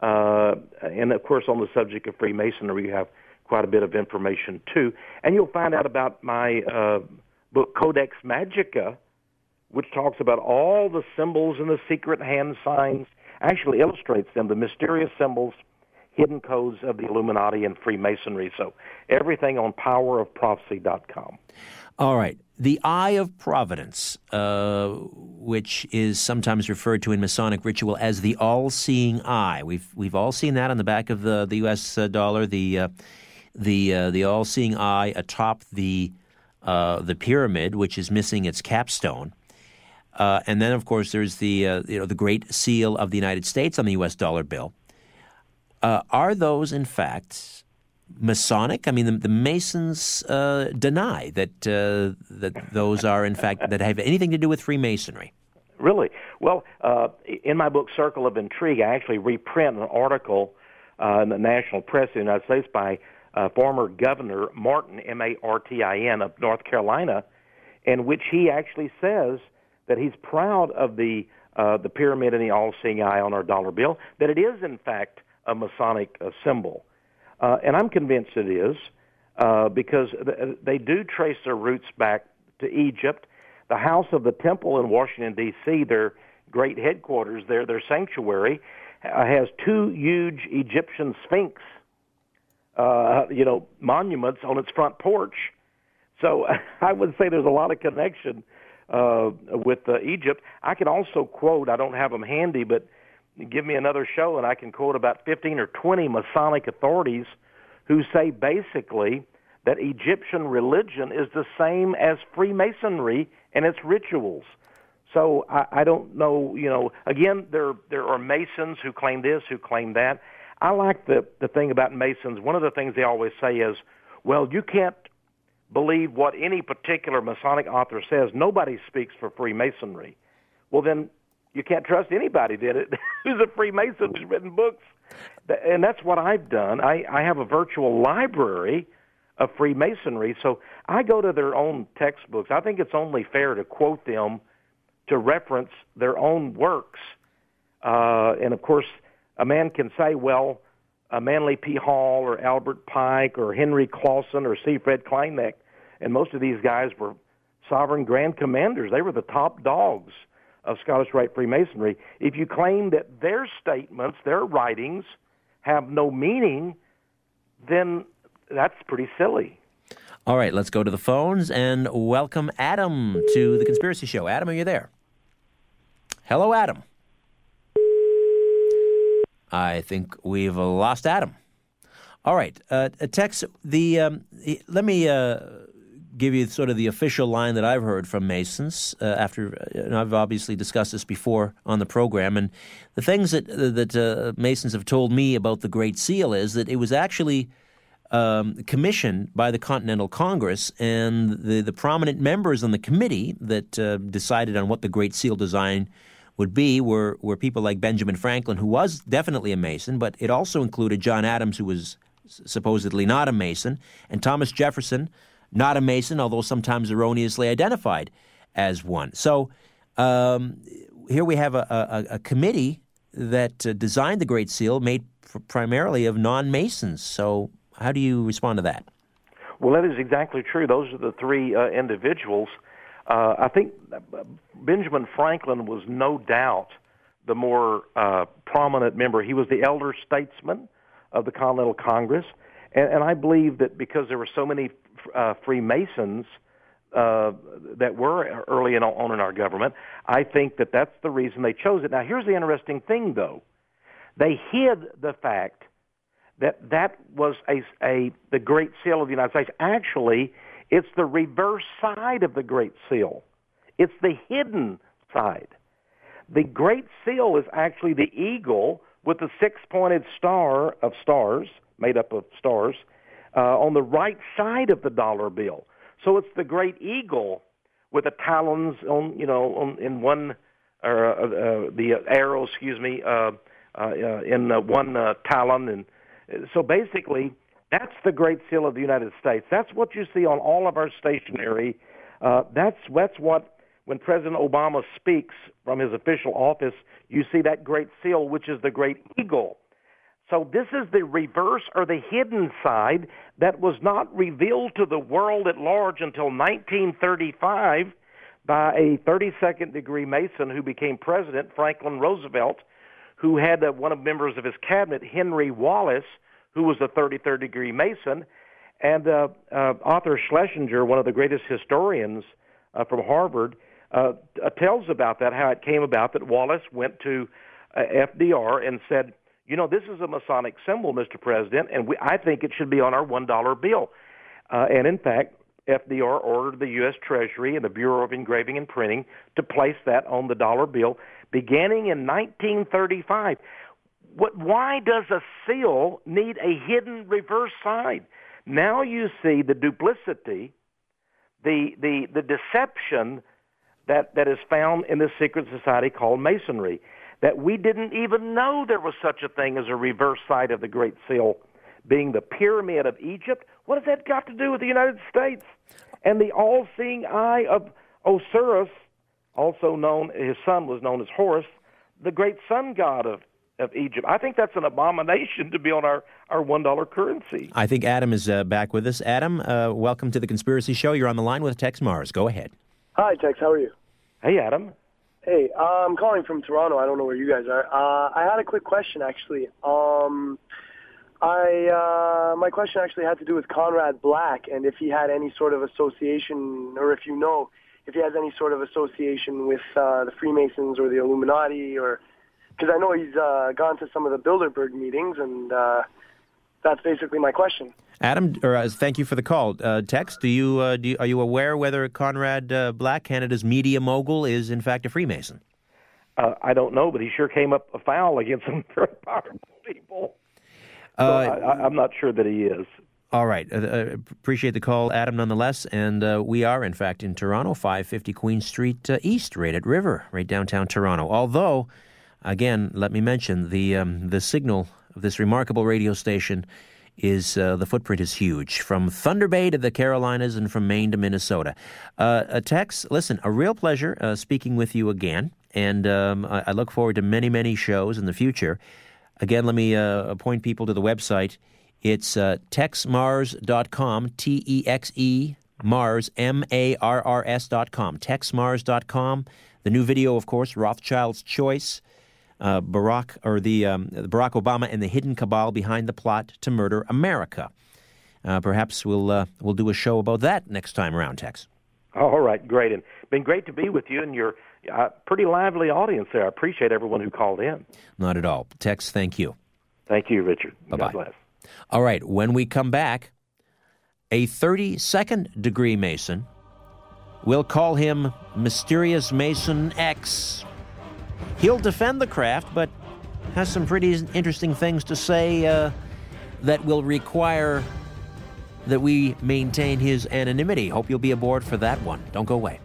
Uh, and of course, on the subject of Freemasonry, you have quite a bit of information too. And you'll find out about my uh, book Codex Magica, which talks about all the symbols and the secret hand signs, actually illustrates them, the mysterious symbols, hidden codes of the Illuminati and Freemasonry. So everything on powerofprophecy.com. All right. The Eye of Providence, uh, which is sometimes referred to in Masonic ritual as the all-seeing eye. We've we've all seen that on the back of the the U.S. Uh, dollar. The uh, the uh, the all-seeing eye atop the uh, the pyramid, which is missing its capstone. Uh, and then, of course, there's the uh, you know the Great Seal of the United States on the U.S. dollar bill. Uh, are those, in fact, Masonic? I mean, the, the Masons uh, deny that uh, that those are, in fact, that have anything to do with Freemasonry. Really? Well, uh, in my book Circle of Intrigue, I actually reprint an article in the national press of the United States by former Governor Martin M A R T I N of North Carolina, in which he actually says that he's proud of the uh, the pyramid and the all-seeing eye on our dollar bill, that it is in fact a Masonic uh, symbol, uh, and I'm convinced it is uh, because th- they do trace their roots back to Egypt. The House of the Temple in Washington D.C., their great headquarters there, their sanctuary, uh, has two huge Egyptian sphinx, uh, you know, monuments on its front porch. So I would say there's a lot of connection uh, with uh, Egypt. I can also quote, I don't have them handy, but give me another show and I can quote about 15 or 20 Masonic authorities who say basically that Egyptian religion is the same as Freemasonry and its rituals. So I, I don't know, you know, again, there there are Masons who claim this, who claim that. I like the the thing about Masons. One of the things they always say is, well, you can't believe what any particular Masonic author says. Nobody speaks for Freemasonry. Well, then you can't trust anybody, did it? Who's a Freemason who's written books? And that's what I've done. I, I have a virtual library of Freemasonry, so I go to their own textbooks. I think it's only fair to quote them to reference their own works. Uh, and of course, a man can say, well, uh, Manly P. Hall or Albert Pike or Henry Clausen or C. Fred Kleinknecht. And most of these guys were sovereign grand commanders. They were the top dogs of Scottish Rite Freemasonry. If you claim that their statements, their writings, have no meaning, then that's pretty silly. All right, let's go to the phones and welcome Adam to the Conspiracy Show. Adam, are you there? Hello, Adam. I think we've lost Adam. All right, uh, uh Tex. The um, let me uh, give you sort of the official line that I've heard from Masons uh, after, uh, I've obviously discussed this before on the program. And the things that, that uh, Masons have told me about the Great Seal is that it was actually um, commissioned by the Continental Congress, and the, the prominent members on the committee that decided on what the Great Seal design would be were, were people like Benjamin Franklin, who was definitely a Mason, but it also included John Adams, who was supposedly not a Mason, and Thomas Jefferson, not a Mason, although sometimes erroneously identified as one. So um, here we have a, a, a committee that uh, designed the Great Seal, made pr- primarily of non Masons. So, how do you respond to that? Well, that is exactly true. Those are the three uh, individuals. Uh, I think Benjamin Franklin was no doubt the more uh, prominent member. He was the elder statesman of the Continental Congress, and, and I believe that because there were so many uh, Freemasons uh, that were early in, on in our government, I think that that's the reason they chose it. Now, here's the interesting thing, though: they hid the fact that that was a, a the Great Seal of the United States. Actually, it's the reverse side of the Great Seal. It's the hidden side. The Great Seal is actually the eagle with the six-pointed star of stars, made up of stars, uh, on the right side of the dollar bill. So it's the great eagle with the talons on, you know, on, in one, or uh, uh, the arrow, excuse me, uh, uh, uh, in uh, one uh, talon, and so basically, that's the Great Seal of the United States. That's what you see on all of our stationery. Uh, that's that's what when President Obama speaks from his official office, you see that Great Seal, which is the Great Eagle. So this is the reverse or the hidden side that was not revealed to the world at large until 1935 by a 32nd degree Mason who became president, Franklin Roosevelt, who had uh, one of members of his cabinet, Henry Wallace, who was a 33rd degree Mason, and uh, uh, Arthur Schlesinger, one of the greatest historians uh, from Harvard, uh, uh, tells about that, how it came about that Wallace went to uh, FDR and said, you know, this is a Masonic symbol, Mr. President, and we, I think it should be on our $1 bill. Uh, and in fact, FDR ordered the U.S. Treasury and the Bureau of Engraving and Printing to place that on the dollar bill beginning in 1935. What, why does a seal need a hidden reverse side? Now you see the duplicity, the, the, the deception that, that is found in this secret society called Masonry that we didn't even know there was such a thing as a reverse side of the Great Seal being the pyramid of Egypt. What has that got to do with the United States? And the all seeing eye of Osiris, also known, his son was known as Horus, the great sun god of, of Egypt. I think that's an abomination to be on our, our $1 currency. I think Adam is uh, back with us. Adam, uh, welcome to the Conspiracy Show. You're on the line with Tex Marrs. Go ahead. Hi, Tex. How are you? Hey, Adam. Hey, uh, I'm calling from Toronto. I don't know where you guys are. Uh, I had a quick question, actually. Um, I uh, my question actually had to do with Conrad Black and if he had any sort of association, or if you know, if he has any sort of association with uh, the Freemasons or the Illuminati, or because I know he's uh, gone to some of the Bilderberg meetings, and uh, that's basically my question. Adam, or uh, thank you for the call. Uh, Tex, do you, uh, do you, are you aware whether Conrad uh, Black, Canada's media mogul, is in fact a Freemason? Uh, I don't know, but he sure came up a foul against some very powerful people. So Uh, I, I'm not sure that he is. All right. Uh, uh, appreciate the call, Adam, nonetheless. And uh, we are, in fact, in Toronto, 550 Queen Street uh, East, right at River, right downtown Toronto. Although, again, let me mention the um, the signal of this remarkable radio station is uh, the footprint is huge from Thunder Bay to the Carolinas and from Maine to Minnesota. Uh, Tex, listen, a real pleasure uh, speaking with you again, and um, I, I look forward to many, many shows in the future. Again, let me uh, point people to the website. It's uh, texemarrs.com, T E X E Marrs, M A R R S dot com, texemarrs.com. The new video, of course, Rothschild's Choice, uh, Barack or the um, Barack Obama and the hidden cabal behind the plot to murder America. Uh, perhaps we'll uh, we'll do a show about that next time around, Tex. All right, great, and been great to be with you and your uh, pretty lively audience there. I appreciate everyone who called in. Not at all, Tex. Thank you. Thank you, Richard. Bye bye. All right, when we come back, a 32nd degree Mason. We'll call him Mysterious Mason X. He'll defend the craft, but has some pretty interesting things to say uh, that will require that we maintain his anonymity. Hope you'll be aboard for that one. Don't go away.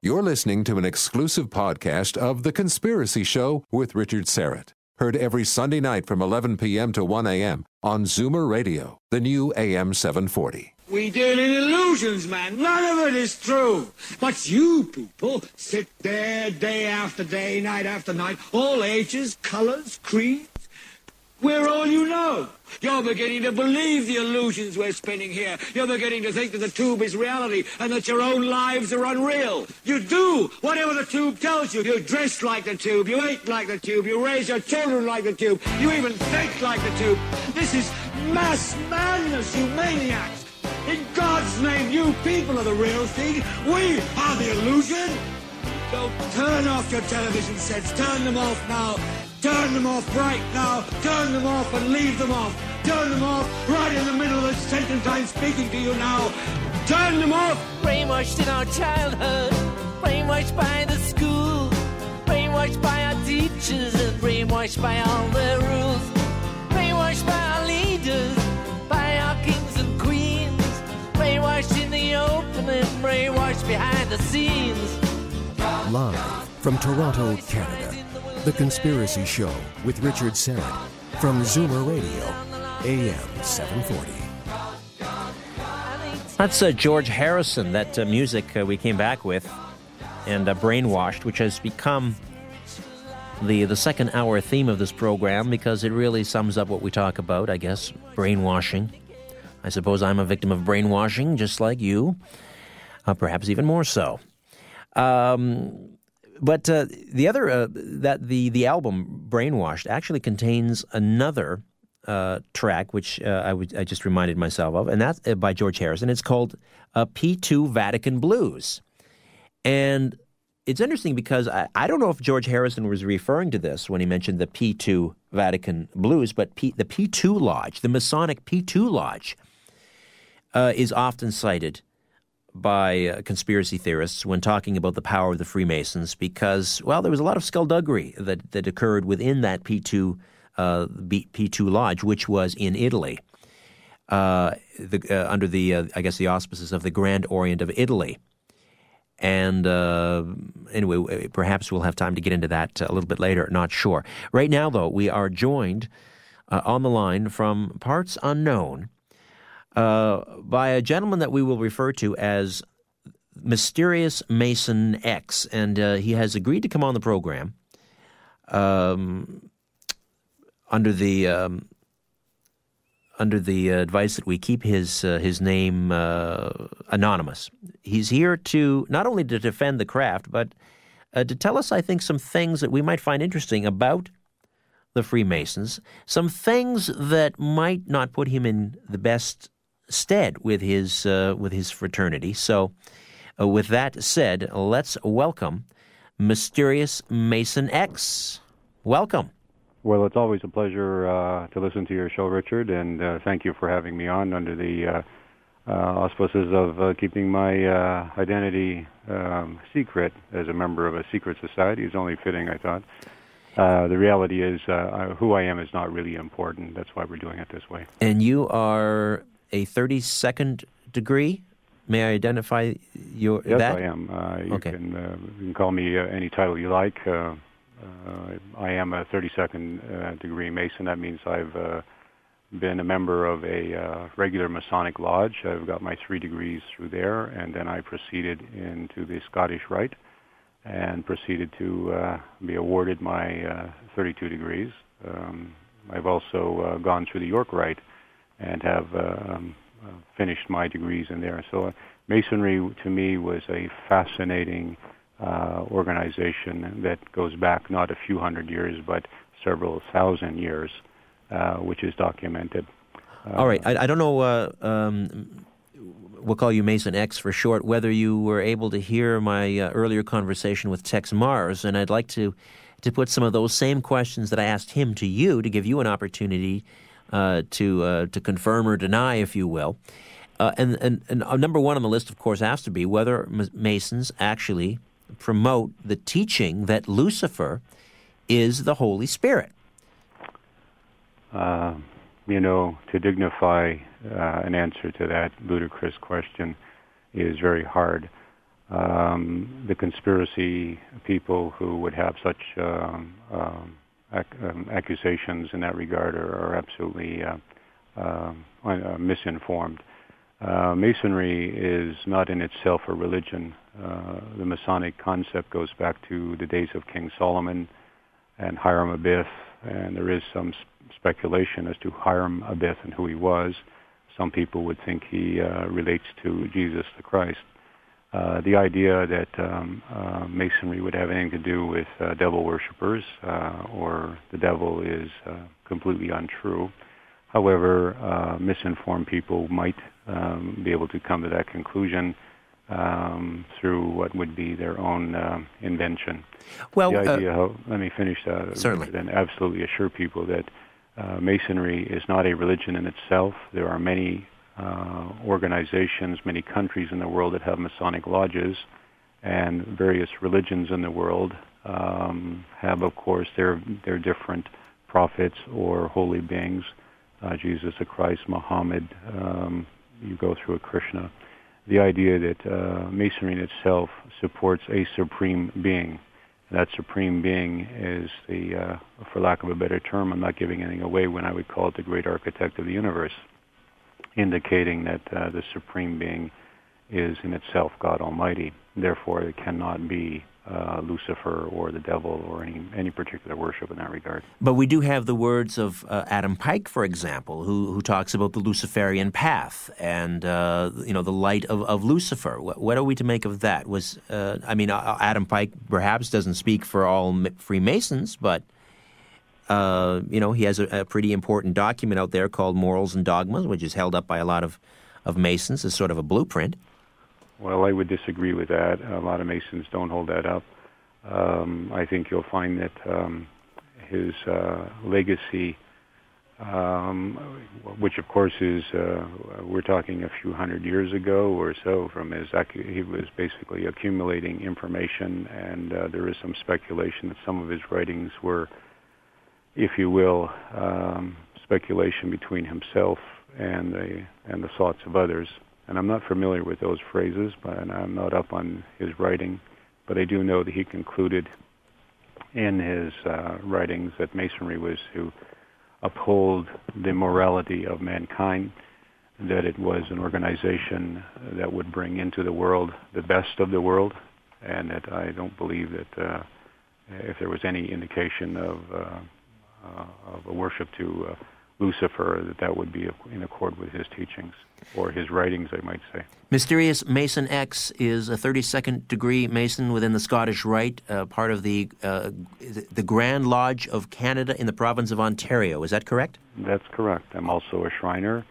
You're listening to an exclusive podcast of The Conspiracy Show with Richard Syrett. Heard every Sunday night from 11 p.m. to 1 a.m. on Zoomer Radio, the new AM 740. We deal in illusions, man. None of it is true. But you people sit there day after day, night after night, all ages, colors, creeds. We're all you know. You're beginning to believe the illusions we're spinning here. You're beginning to think that the tube is reality and that your own lives are unreal. You do whatever the tube tells you. You dress like the tube. You eat like the tube. You raise your children like the tube. You even think like the tube. This is mass madness, you maniacs. In God's name, you people are the real thing. We are the illusion. So turn off your television sets. Turn them off now. Turn them off right now. Turn them off and leave them off. Turn them off right in the middle of the sentence I'm speaking to you now. Turn them off. Brainwashed in our childhood. Brainwashed by the school. Brainwashed by our teachers and brainwashed by all the rules. Brainwashed by our leaders. The open and brainwashed behind the scenes. Live from Toronto, Canada, The Conspiracy Show with Richard Syrett from Zoomer Radio, AM 740. That's uh, George Harrison, that uh, music uh, we came back with, and uh, Brainwashed, which has become the, the second hour theme of this program because it really sums up what we talk about, I guess, brainwashing. I suppose I'm a victim of brainwashing, just like you, uh, perhaps even more so. Um, but uh, the other uh, that the the album Brainwashed actually contains another uh, track which uh, I, I just reminded myself of, and that's uh, by George Harrison. It's called uh, P2 Vatican Blues, and it's interesting because I, I don't know if George Harrison was referring to this when he mentioned the P2 Vatican Blues, but P, the P2 Lodge, the Masonic P2 Lodge, is often cited by uh, conspiracy theorists when talking about the power of the Freemasons because, well, there was a lot of skullduggery that, that occurred within that P2, uh, B, P2 lodge, which was in Italy, uh, the, uh, under the, uh, I guess, the auspices of the Grand Orient of Italy. And uh, anyway, perhaps we'll have time to get into that a little bit later, not sure. Right now, though, we are joined on the line from parts unknown uh, by a gentleman that we will refer to as Mysterious Mason X, and uh, he has agreed to come on the program um, under the um, under the advice that we keep his uh, his name uh, anonymous. He's here to not only to defend the craft, but uh, to tell us, I think, some things that we might find interesting about the Freemasons, some things that might not put him in the best stead with his uh, with his fraternity. So, uh, with that said, let's welcome Mysterious Mason X. Welcome. Well, it's always a pleasure uh, to listen to your show, Richard, and uh, thank you for having me on under the uh, uh, auspices of uh, keeping my uh, identity um, secret as a member of a secret society It's only fitting, I thought. Uh, the reality is, uh, who I am is not really important. That's why we're doing it this way. And you are a 32nd degree? May I identify your yes, that? I am. Uh, you, Okay. can, uh, you can call me uh, any title you like. Uh, uh, I am a 32nd uh, degree Mason. That means I've uh, been a member of a uh, regular Masonic lodge. I've got my three degrees through there, and then I proceeded into the Scottish Rite and proceeded to uh, be awarded my uh, 32 degrees. Um, I've also uh, gone through the York Rite and have uh, um, finished my degrees in there. So Masonry to me was a fascinating uh, organization that goes back not a few hundred years, but several thousand years, uh, which is documented. All right. I, I don't know. Um, we'll call you Mason X for short. Whether you were able to hear my uh, earlier conversation with Tex Marrs, and I'd like to to put some of those same questions that I asked him to you to give you an opportunity uh, to uh, to confirm or deny, if you will. Uh, and, and, and uh, number one on the list, of course, has to be whether Masons actually promote the teaching that Lucifer is the Holy Spirit. Uh, you know, to dignify uh, an answer to that ludicrous question is very hard. Um, the conspiracy people who would have such um, um, um, accusations in that regard are, are absolutely uh, um, uh, misinformed. Uh, Masonry is not in itself a religion. Uh, the Masonic concept goes back to the days of King Solomon and Hiram Abiff, and there is some s- speculation as to Hiram Abiff and who he was. Some people would think he uh, relates to Jesus the Christ. Uh, the idea that um, uh, Masonry would have anything to do with uh, devil worshippers uh, or the devil is uh, completely untrue. However, uh, misinformed people might um, be able to come to that conclusion um, through what would be their own invention. Well, the idea, how, let me finish that. Certainly. Then absolutely assure people that uh, Masonry is not a religion in itself. There are many uh, organizations, many countries in the world that have Masonic lodges, and various religions in the world um, have, of course, their their different prophets or holy beings. Uh, Jesus the Christ, Muhammad. Um, you go through a Krishna. The idea that uh, Masonry in itself supports a supreme being. That supreme being is the, uh, for lack of a better term, I'm not giving anything away when I would call it the great architect of the universe, indicating that uh, the supreme being is in itself God Almighty. Therefore, it cannot be uh, Lucifer or the devil or any any particular worship in that regard. But we do have the words of uh, Albert Pike, for example, who, who talks about the Luciferian path and uh, you know the light of, of Lucifer. What, what are we to make of that? Was uh, I mean, uh, Albert Pike perhaps doesn't speak for all Freemasons, but uh, you know he has a, a pretty important document out there called Morals and Dogmas, which is held up by a lot of of Masons as sort of a blueprint. Well, I would disagree with that. A lot of Masons don't hold that up. Um, I think you'll find that um, his uh, legacy, um, which of course is, uh, we're talking a few hundred years ago or so from his, he was basically accumulating information, and uh, there is some speculation that some of his writings were, if you will, um, speculation between himself and the and the thoughts of others. And I'm not familiar with those phrases, but and I'm not up on his writing, but I do know that he concluded in his uh, writings that Masonry was to uphold the morality of mankind, that it was an organization that would bring into the world the best of the world, and that I don't believe that uh, if there was any indication of uh, of a worship to uh, Lucifer, that that would be in accord with his teachings or his writings, I might say. Mysterious Mason X is a 32nd degree Mason within the Scottish Rite, uh, part of the uh, the Grand Lodge of Canada in the province of Ontario. Is that correct? That's correct. I'm also a Shriner.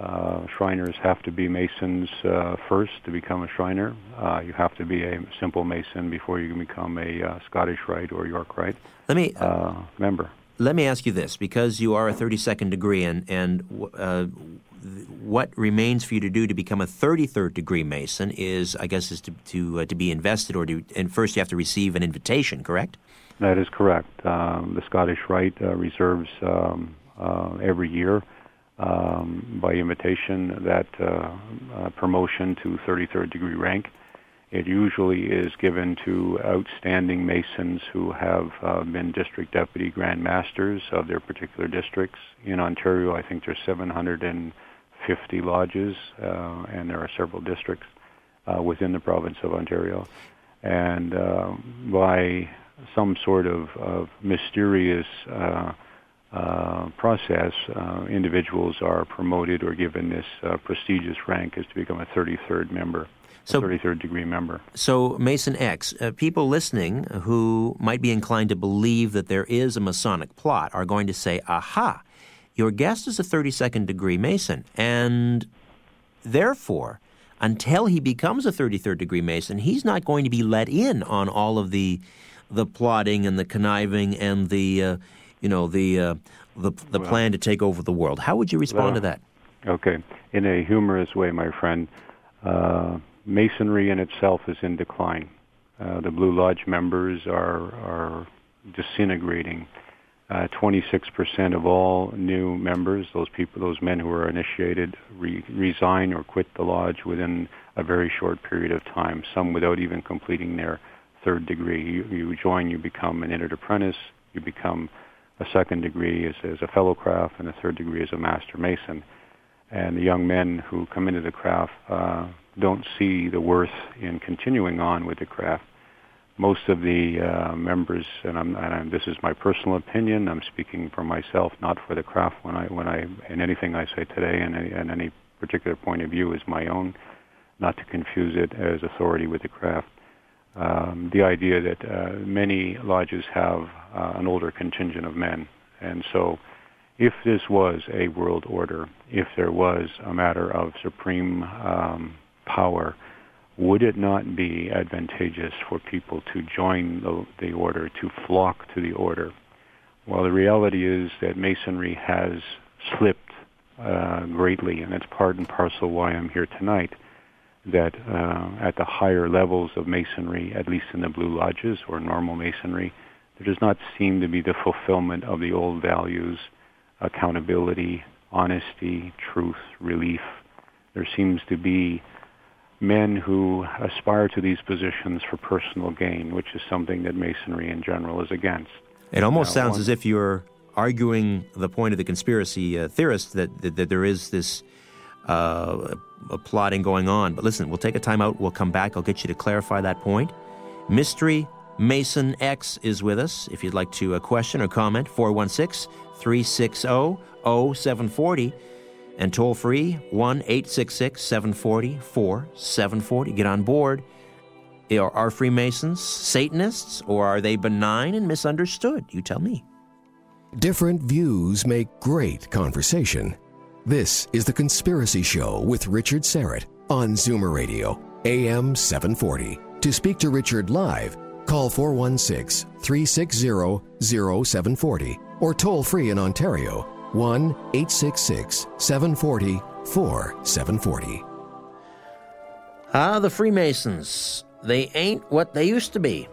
Uh, Shriners have to be Masons uh, first to become a Shriner. Uh, you have to be a simple Mason before you can become a uh, Scottish Rite or York Rite Let me uh, member. Let me ask you this, because you are a 32nd degree, and and uh, what remains for you to do to become a 33rd degree Mason is, I guess, is to to, uh, to be invested, or to, and first you have to receive an invitation, correct? That is correct. Um, the Scottish Rite uh, reserves um, uh, every year um, by invitation that uh, uh, promotion to 33rd degree rank. It usually is given to outstanding Masons who have uh, been district deputy grand masters of their particular districts. In Ontario, I think there's 750 lodges, uh, and there are several districts uh, within the province of Ontario. And uh, by some sort of, of mysterious uh, uh, process, uh, individuals are promoted or given this uh, prestigious rank as to become a 33rd member, So- a 33rd degree member. So, Mason X, uh, people listening who might be inclined to believe that there is a Masonic plot are going to say, aha, your guest is a 32nd degree Mason, and therefore, until he becomes a 33rd degree Mason, he's not going to be let in on all of the the plotting and the conniving and the uh, you know the uh, the the plan to take over the world. How would you respond to that? Okay. In a humorous way, my friend, uh, Masonry in itself is in decline. Uh, the Blue Lodge members are are disintegrating. Uh, 26% of all new members, those people, those men who are initiated, re- resign or quit the lodge within a very short period of time. Some without even completing their third degree. You, you join, you become an entered apprentice, you become a second degree as, as a fellow craft, and a third degree as a master mason. And the young men who come into the craft uh, don't see the worth in continuing on with the craft. Most of the uh, members, and, I'm, and I'm, this is my personal opinion. I'm speaking for myself, not for the craft. When I, when I, and anything I say today, and and any particular point of view is my own, not to confuse it as authority with the craft. Um, the idea that uh, many lodges have uh, an older contingent of men, and so if this was a world order, if there was a matter of supreme um, power, would it not be advantageous for people to join the, the order, to flock to the order? Well, the reality is that Masonry has slipped uh, greatly, and it's part and parcel why I'm here tonight. That uh, at the higher levels of Masonry, at least in the Blue Lodges or normal Masonry, there does not seem to be the fulfillment of the old values accountability, honesty, truth, relief. There seems to be men who aspire to these positions for personal gain, which is something that Masonry in general is against. It almost now, sounds one, as if you're arguing the point of the conspiracy uh, theorists that, that, that, there is this uh, plotting going on. But listen, we'll take a time out. We'll come back. I'll get you to clarify that point. Mystery Mason X is with us. If you'd like to uh, question or comment, 416 360 0740 and toll free 1 866 740 4740. Get on board. Are, Freemasons Satanists or are they benign and misunderstood? You tell me. Different views make great conversation. This is The Conspiracy Show with Richard Syrett on Zoomer Radio, AM 740. To speak to Richard live, call 416 360 0740 or toll free in Ontario 1 866 740 4740. Ah, the Freemasons. They ain't what they used to be.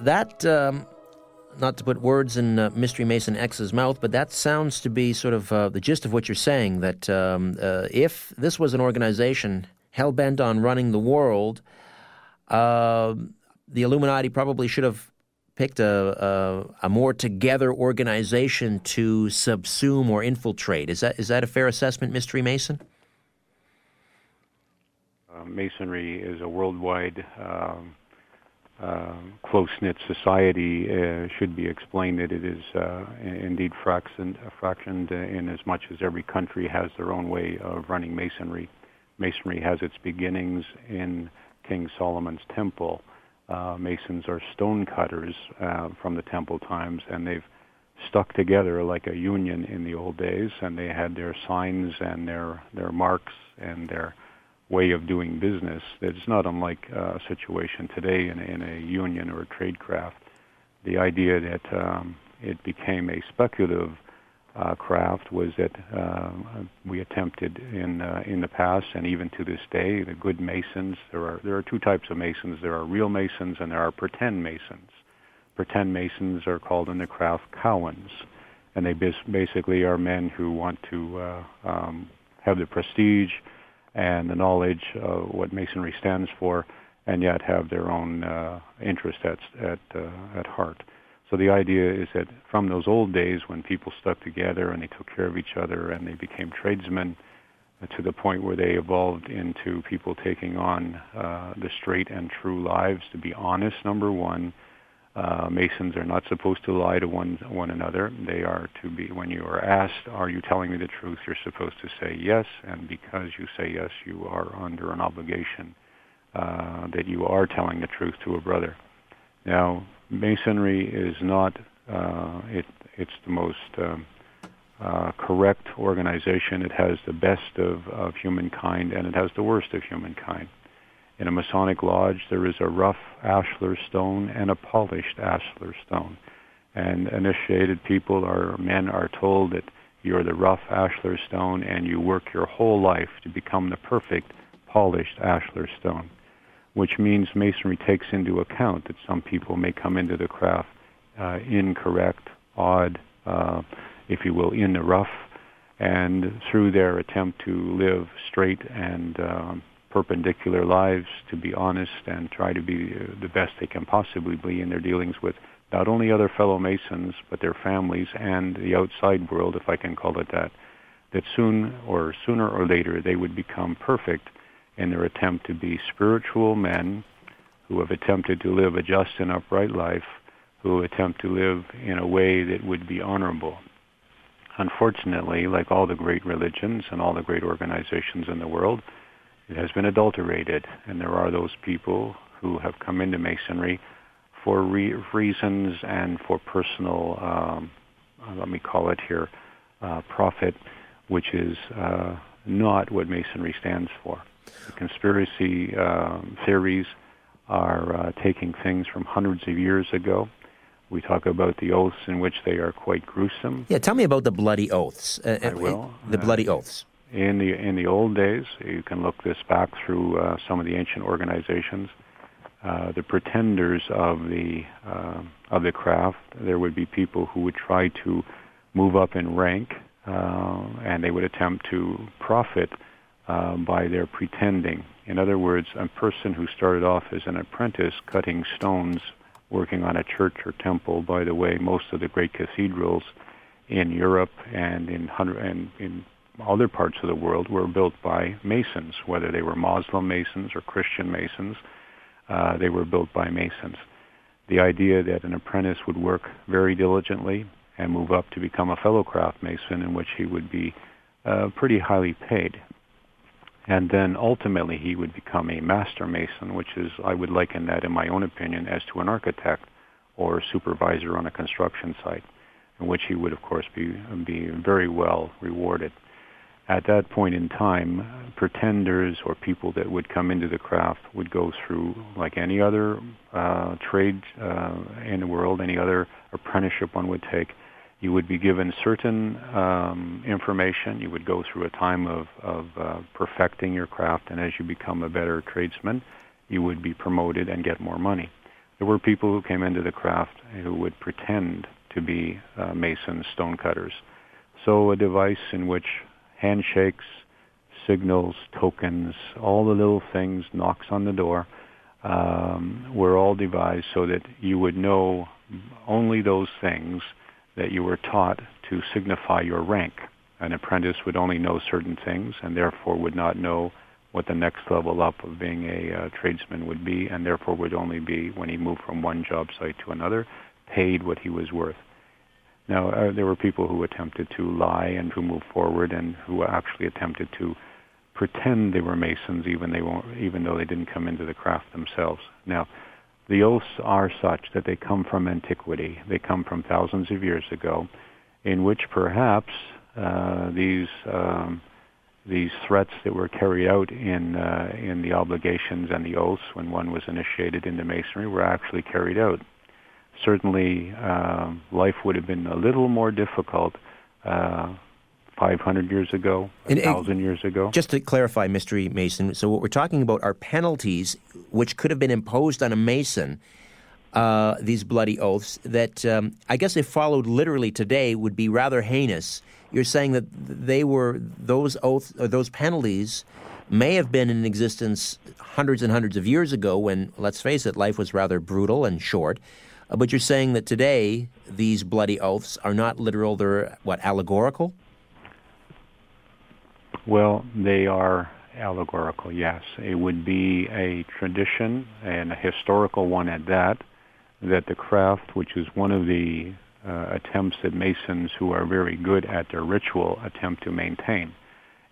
That, um, not to put words in uh, Mystery Mason X's mouth, but that sounds to be sort of uh, the gist of what you're saying that um, uh, if this was an organization hell bent on running the world, uh, the Illuminati probably should have picked a, a, a, more together organization to subsume or infiltrate. Is that is that a fair assessment, Mystery Mason? Uh, masonry is a worldwide um, uh, close-knit society. Uh, should be explained that it is uh, indeed fractioned, fractioned in as much as every country has their own way of running masonry. Masonry has its beginnings in King Solomon's temple uh, masons are stone cutters uh, from the temple times, and they've stuck together like a union in the old days, and they had their signs and their their marks and their way of doing business. It's not unlike uh, a situation today in, in a union or a trade craft. The idea that um, it became a speculative uh, craft was that uh, we attempted in uh, in the past and even to this day the good masons. There are there are two types of masons. There are real masons and there are pretend masons. Pretend masons are called in the craft cowans and they bas- basically are men who want to uh, um, have the prestige and the knowledge of what masonry stands for and yet have their own uh, interest at at uh, at heart so the idea is that from those old days when people stuck together and they took care of each other and they became tradesmen uh, to the point where they evolved into people taking on uh, the straight and true lives to be honest, number one. Uh, Masons are not supposed to lie to one one another. They are to be when you are asked, "Are you telling me the truth?" You're supposed to say yes, and because you say yes, you are under an obligation uh, that you are telling the truth to a brother. Now, Masonry is not uh, it, it's the most um, uh, correct organization. It has the best of, of humankind and it has the worst of humankind. In a Masonic lodge, there is a rough ashlar stone and a polished ashlar stone. And initiated people or men are told that you're the rough ashlar stone, and you work your whole life to become the perfect polished ashlar stone, which means masonry takes into account that some people may come into the craft uh, incorrect, odd, uh, if you will, in the rough, and through their attempt to live straight and um, perpendicular lives, to be honest and try to be uh, the best they can possibly be in their dealings with not only other fellow Masons, but their families and the outside world, if I can call it that, that soon or sooner or later they would become perfect in their attempt to be spiritual men who have attempted to live a just and upright life, who attempt to live in a way that would be honorable. Unfortunately, like all the great religions and all the great organizations in the world, it has been adulterated, and there are those people who have come into Masonry for re- reasons and for personal, um, let me call it here, uh, profit, which is uh, not what Masonry stands for. The conspiracy uh, theories are uh, taking things from hundreds of years ago. We talk about the oaths in which they are quite gruesome. Yeah, tell me about the bloody oaths. Uh, I will. The bloody oaths. In the in the old days, you can look this back through uh, some of the ancient organizations. Uh, the pretenders of the uh, of the craft, there would be people who would try to move up in rank, uh, and they would attempt to profit uh, by their pretending. In other words, a person who started off as an apprentice cutting stones, working on a church or temple. By the way, most of the great cathedrals in Europe and in and in other parts of the world were built by masons, whether they were Muslim masons or Christian masons uh, they were built by masons. The idea that an apprentice would work very diligently and move up to become a fellow craft mason in which he would be uh, pretty highly paid. And then ultimately he would become a master mason, which is, I would liken that in my own opinion, as to an architect or supervisor on a construction site, in which he would, of course, be, be very well rewarded at that point in time, pretenders or people that would come into the craft would go through, like any other uh, trade uh, in the world, any other apprenticeship one would take. You would be given certain um, information. You would go through a time of, of uh, perfecting your craft, and as you become a better tradesman, you would be promoted and get more money. There were people who came into the craft who would pretend to be uh, masons, stonecutters. So a device in which handshakes, signals, tokens, all the little things, knocks on the door, um, were all devised so that you would know only those things that you were taught to signify your rank. An apprentice would only know certain things and therefore would not know what the next level up of being a uh, tradesman would be and therefore would only be, when he moved from one job site to another, paid what he was worth. Now, uh, there were people who attempted to lie and who moved forward and who actually attempted to pretend they were Masons even, they even though they didn't come into the craft themselves. Now, the oaths are such that they come from antiquity. They come from thousands of years ago, in which perhaps uh, these um, these threats that were carried out in uh, in the obligations and the oaths when one was initiated into Masonry were actually carried out certainly uh, life would have been a little more difficult uh, 500 years ago, a 1,000 years ago. Just to clarify, Mystery Mason, so what we're talking about are penalties which could have been imposed on a Mason, uh, these bloody oaths, that um, I guess if followed literally today would be rather heinous. You're saying that they were, those oaths, or those penalties may have been in existence hundreds and hundreds of years ago when, let's face it, life was rather brutal and short. Uh, but you're saying that today these bloody oaths are not literal, they're what, allegorical? Well, they are allegorical, yes. It would be a tradition and a historical one at that, that the craft, which is one of the uh, attempts that Masons who are very good at their ritual attempt to maintain,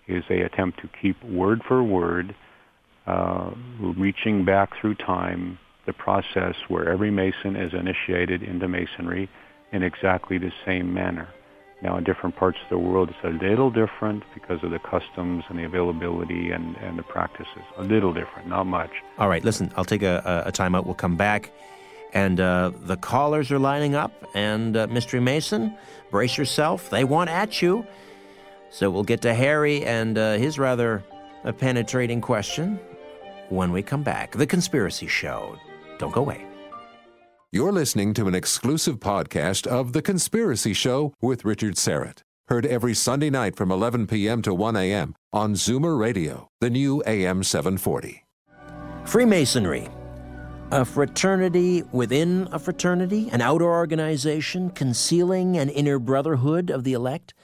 is they attempt to keep word for word, uh, reaching back through time the process where every Mason is initiated into Masonry in exactly the same manner. Now, in different parts of the world, it's a little different because of the customs and the availability and, and the practices. A little different, not much. All right, listen, I'll take a, a timeout. We'll come back And uh, the callers are lining up, and uh, Mystery Mason, brace yourself. They want at you. So we'll get to Harry and uh, his rather uh, penetrating question when we come back. The Conspiracy Show. Don't go away. You're listening to an exclusive podcast of The Conspiracy Show with Richard Syrett. Heard every Sunday night from 11 p.m. to 1 a.m. on Zoomer Radio, the new AM 740. Freemasonry. A fraternity within a fraternity, an outer organization concealing an inner brotherhood of the elect.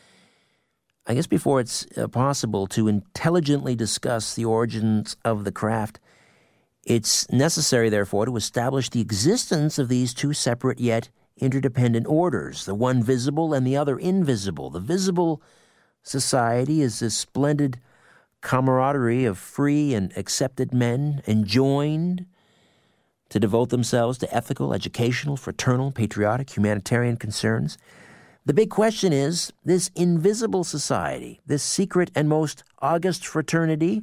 I guess before it's uh, possible to intelligently discuss the origins of the craft, it's necessary, therefore, to establish the existence of these two separate yet interdependent orders, the one visible and the other invisible. The visible society is this splendid camaraderie of free and accepted men enjoined to devote themselves to ethical, educational, fraternal, patriotic, humanitarian concerns. The big question is this invisible society, this secret and most august fraternity,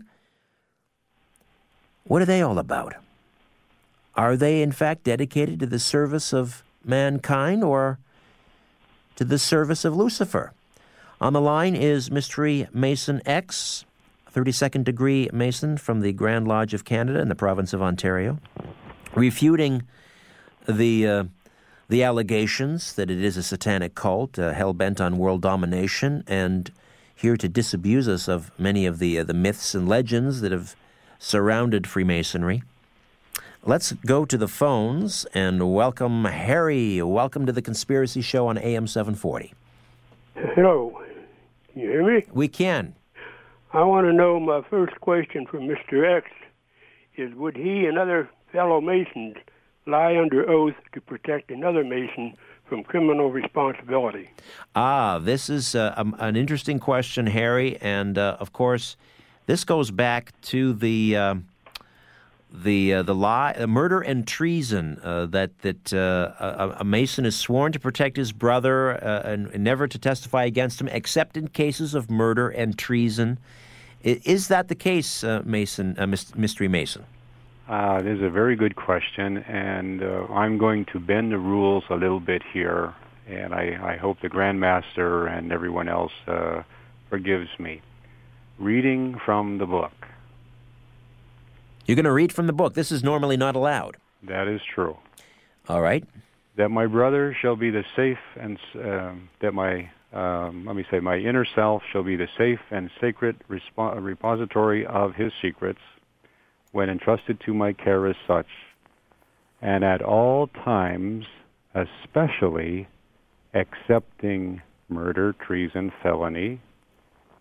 what are they all about? Are they, in fact, dedicated to the service of mankind or to the service of Lucifer? On the line is Mystery Mason X, 32nd degree Mason from the Grand Lodge of Canada in the province of Ontario, refuting the. Uh, the allegations that it is a satanic cult uh, hell bent on world domination and here to disabuse us of many of the uh, the myths and legends that have surrounded Freemasonry. Let's go to the phones and welcome Harry. Welcome to the Conspiracy Show on AM 740. Hello. Can you hear me? We can. I want to know my first question for Mr. X is would he and other fellow Masons lie under oath to protect another Mason from criminal responsibility? Ah, this is uh, um, an interesting question, Harry. And uh, of course, this goes back to the. Uh, the uh, the lie, uh, murder and treason uh, that that a, a, Mason is sworn to protect his brother and, and, never to testify against him, except in cases of murder and treason. Is that the case, Mason, Mystery Mason? Uh, this is a very good question, and uh, I'm going to bend the rules a little bit here, and I, I hope the Grandmaster and everyone else uh, forgives me. Reading from the book. You're going to read from the book. This is normally not allowed. That is true. All right. That my brother shall be the safe and um, that my um, let me say my inner self shall be the safe and sacred respo- repository of his secrets when entrusted to my care as such, and at all times, especially excepting murder, treason, felony,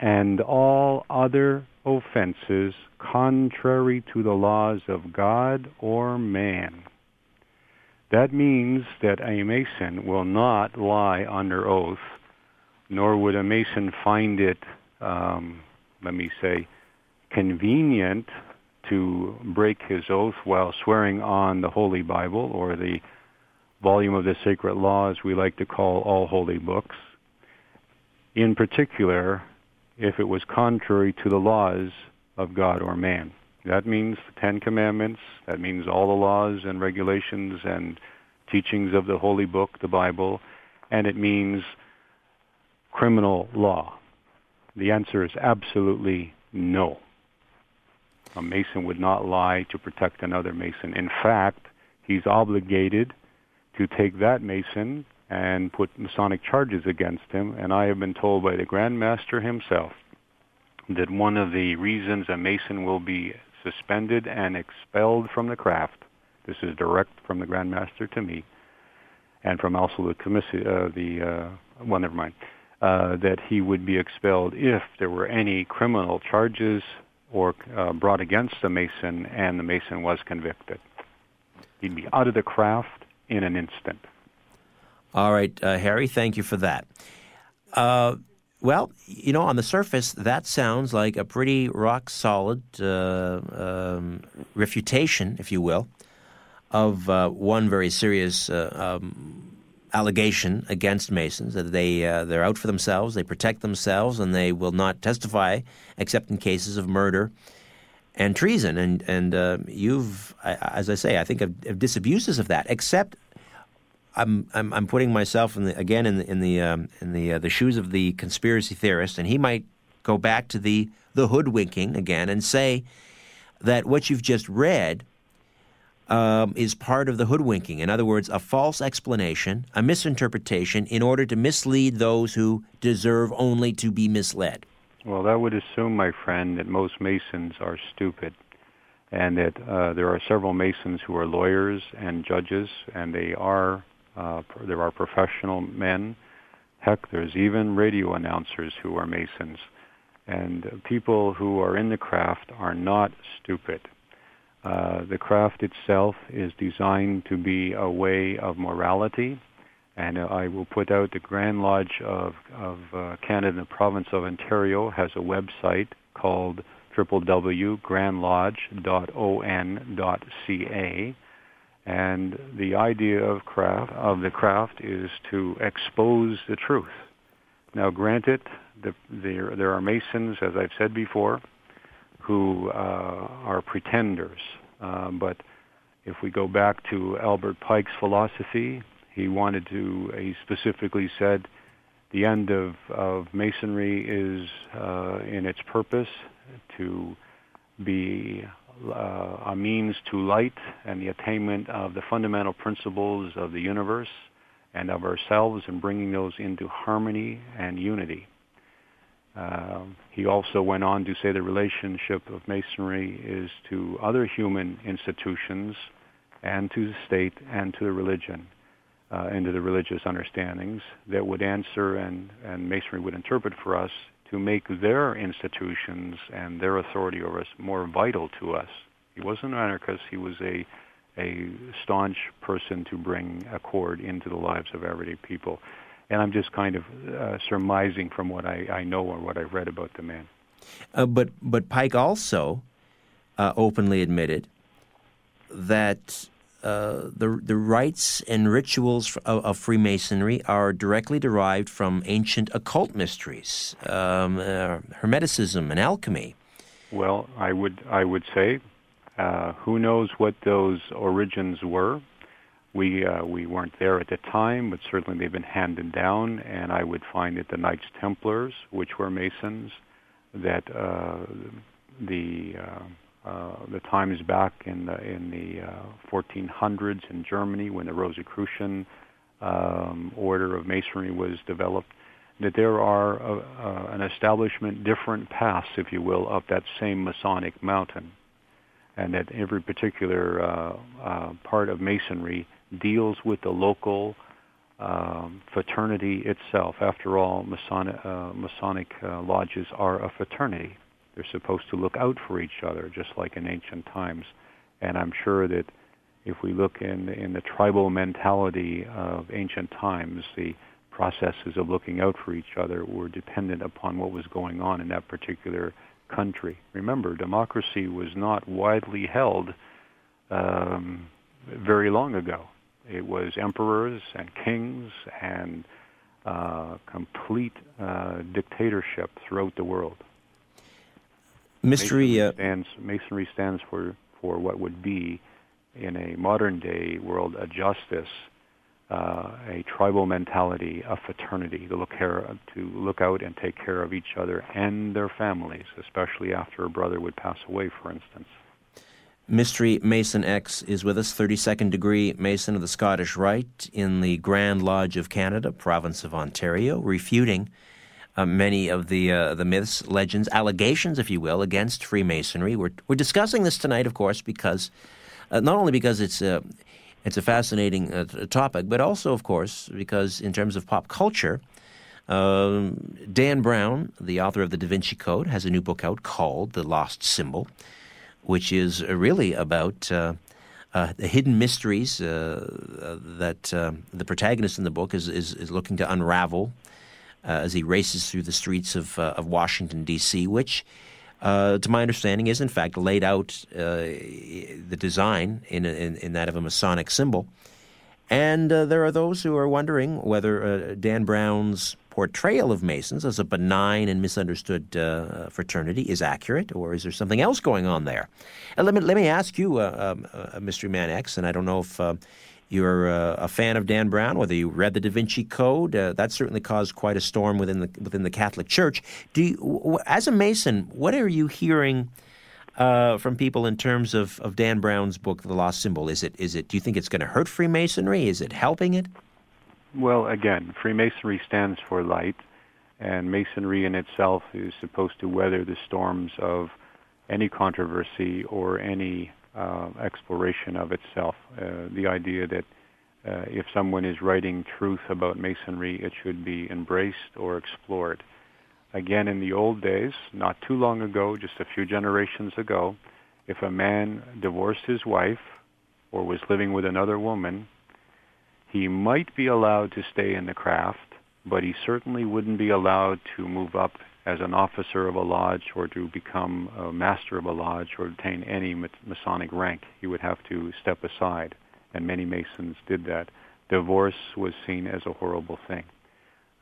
and all other offenses contrary to the laws of God or man. That means that a Mason will not lie under oath, nor would a Mason find it, um, let me say, convenient to break his oath while swearing on the Holy Bible or the volume of the sacred laws we like to call all holy books. In particular, if it was contrary to the laws of God or man. That means the Ten Commandments, that means all the laws and regulations and teachings of the Holy Book, the Bible, and it means criminal law. The answer is absolutely no. A Mason would not lie to protect another Mason. In fact, he's obligated to take that Mason and put Masonic charges against him. And I have been told by the Grand Master himself that one of the reasons a Mason will be suspended and expelled from the craft, this is direct from the Grand Master to me, and from also the commissi- uh, the uh, well, never mind, uh, that he would be expelled if there were any criminal charges or uh, brought against the Mason, and the Mason was convicted. He'd be out of the craft in an instant. All right, uh, Harry, thank you for that. Uh, well, you know, on the surface, that sounds like a pretty rock solid uh, um, refutation, if you will, of uh, one very serious uh, um, allegation against Masons that they uh, they're out for themselves, they protect themselves, and they will not testify except in cases of murder and treason. And and you've, as I say, I think of, of disabuses of that. Except, I'm I'm, I'm putting myself in the, again in the in the um, in the uh, the shoes of the conspiracy theorist, and he might go back to the the hoodwinking again and say that what you've just read um, is part of the hoodwinking. In other words, a false explanation, a misinterpretation, in order to mislead those who deserve only to be misled. Well, that would assume, my friend, that most Masons are stupid, and that uh, there are several Masons who are lawyers and judges, and they are uh, there are professional men. Heck, there's even radio announcers who are Masons, and people who are in the craft are not stupid. Uh, the craft itself is designed to be a way of morality, and uh, I will put out the Grand Lodge of, of uh, Canada, the province of Ontario, has a website called www.grandlodge.on.ca, and the idea of craft of the craft is to expose the truth. Now, granted, the, there there are Masons, as I've said before, who uh, are pretenders. Uh, but if we go back to Albert Pike's philosophy, he wanted to, he specifically said, the end of, of Masonry is uh, in its purpose to be uh, a means to light and the attainment of the fundamental principles of the universe and of ourselves and bringing those into harmony and unity. Um, he also went on to say the relationship of Masonry is to other human institutions and to the state and to the religion, uh, and to the religious understandings that would answer and, and Masonry would interpret for us to make their institutions and their authority over us more vital to us. He wasn't an anarchist. He was a, a staunch person to bring accord into the lives of everyday people and I'm just kind of uh, surmising from what I, I know or what I've read about the man. Uh, but but Pike also uh, openly admitted that uh, the the rites and rituals of, of, Freemasonry are directly derived from ancient occult mysteries, um, uh, Hermeticism and alchemy. Well, I would I would say, uh, who knows what those origins were. We uh, we weren't there at the time, but certainly they've been handed down. And I would find that the Knights Templars, which were Masons, that uh, the uh, uh, the times back in the in the uh, 1400s in Germany when the Rosicrucian um, order of Masonry was developed, that there are a, uh, an establishment different paths, if you will, of that same Masonic mountain, and that every particular uh, uh, part of Masonry deals with the local um, fraternity itself. After all, Masonic, uh, Masonic uh, lodges are a fraternity. They're supposed to look out for each other, just like in ancient times. And I'm sure that if we look in in the tribal mentality of ancient times, the processes of looking out for each other were dependent upon what was going on in that particular country. Remember, democracy was not widely held um, very long ago. It was emperors and kings and uh, complete uh, dictatorship throughout the world. Mystery Masonry uh, stands, Masonry stands for, for what would be, in a modern day world, a justice, uh, a tribal mentality, a fraternity to look care to look out and take care of each other and their families, especially after a brother would pass away, for instance. Mystery Mason X is with us, 32nd degree Mason of the Scottish Rite in the Grand Lodge of Canada, province of Ontario, refuting uh, many of the uh, the myths, legends, allegations, if you will, against Freemasonry. We're we're discussing this tonight, of course, because uh, not only because it's a it's a fascinating uh, topic, but also, of course, because in terms of pop culture. Um, Dan Brown, the author of the Da Vinci Code, has a new book out called The Lost Symbol which is really about uh, uh, the hidden mysteries uh, that uh, the protagonist in the book is, is, is looking to unravel uh, as he races through the streets of, uh, of Washington, D.C., which, to my understanding, is in fact laid out the design in, in, in, that of a Masonic symbol. And there are those who are wondering whether Dan Brown's portrayal of Masons as a benign and misunderstood uh, fraternity is accurate, or is there something else going on there? Let me let me ask you, uh, um, uh, Mystery Man X, and I don't know if uh, you're uh, a fan of Dan Brown, whether you read the Da Vinci Code. Uh, that certainly caused quite a storm within the within the Catholic Church. Do you, w- as a Mason, what are you hearing? Uh, from people in terms of, of Dan Brown's book, The Lost Symbol? Is it is it? Do you think it's going to hurt Freemasonry? Is it helping it? Well, again, Freemasonry stands for light, and Masonry in itself is supposed to weather the storms of any controversy or any exploration of itself. Uh, the idea that uh, if someone is writing truth about Masonry, it should be embraced or explored. Again, in the old days, not too long ago, just a few generations ago, if a man divorced his wife or was living with another woman, he might be allowed to stay in the craft, but he certainly wouldn't be allowed to move up as an officer of a lodge or to become a master of a lodge or attain any Masonic rank. He would have to step aside, and many Masons did that. Divorce was seen as a horrible thing.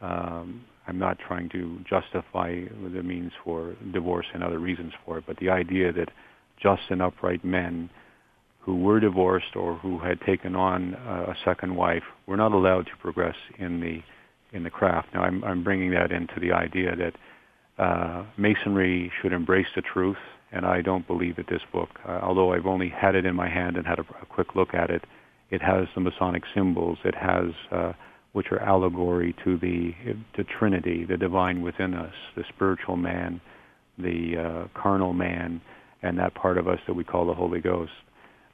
Um, I'm not trying to justify the means for divorce and other reasons for it, but the idea that just and upright men who were divorced or who had taken on a second wife were not allowed to progress in the in the craft. Now, I'm, I'm bringing that into the idea that uh, Masonry should embrace the truth, and I don't believe that this book, uh, although I've only had it in my hand and had a, a, quick look at it, it has the Masonic symbols. It has uh, which are allegory to the the Trinity, the divine within us, the spiritual man, the uh, carnal man, and that part of us that we call the Holy Ghost.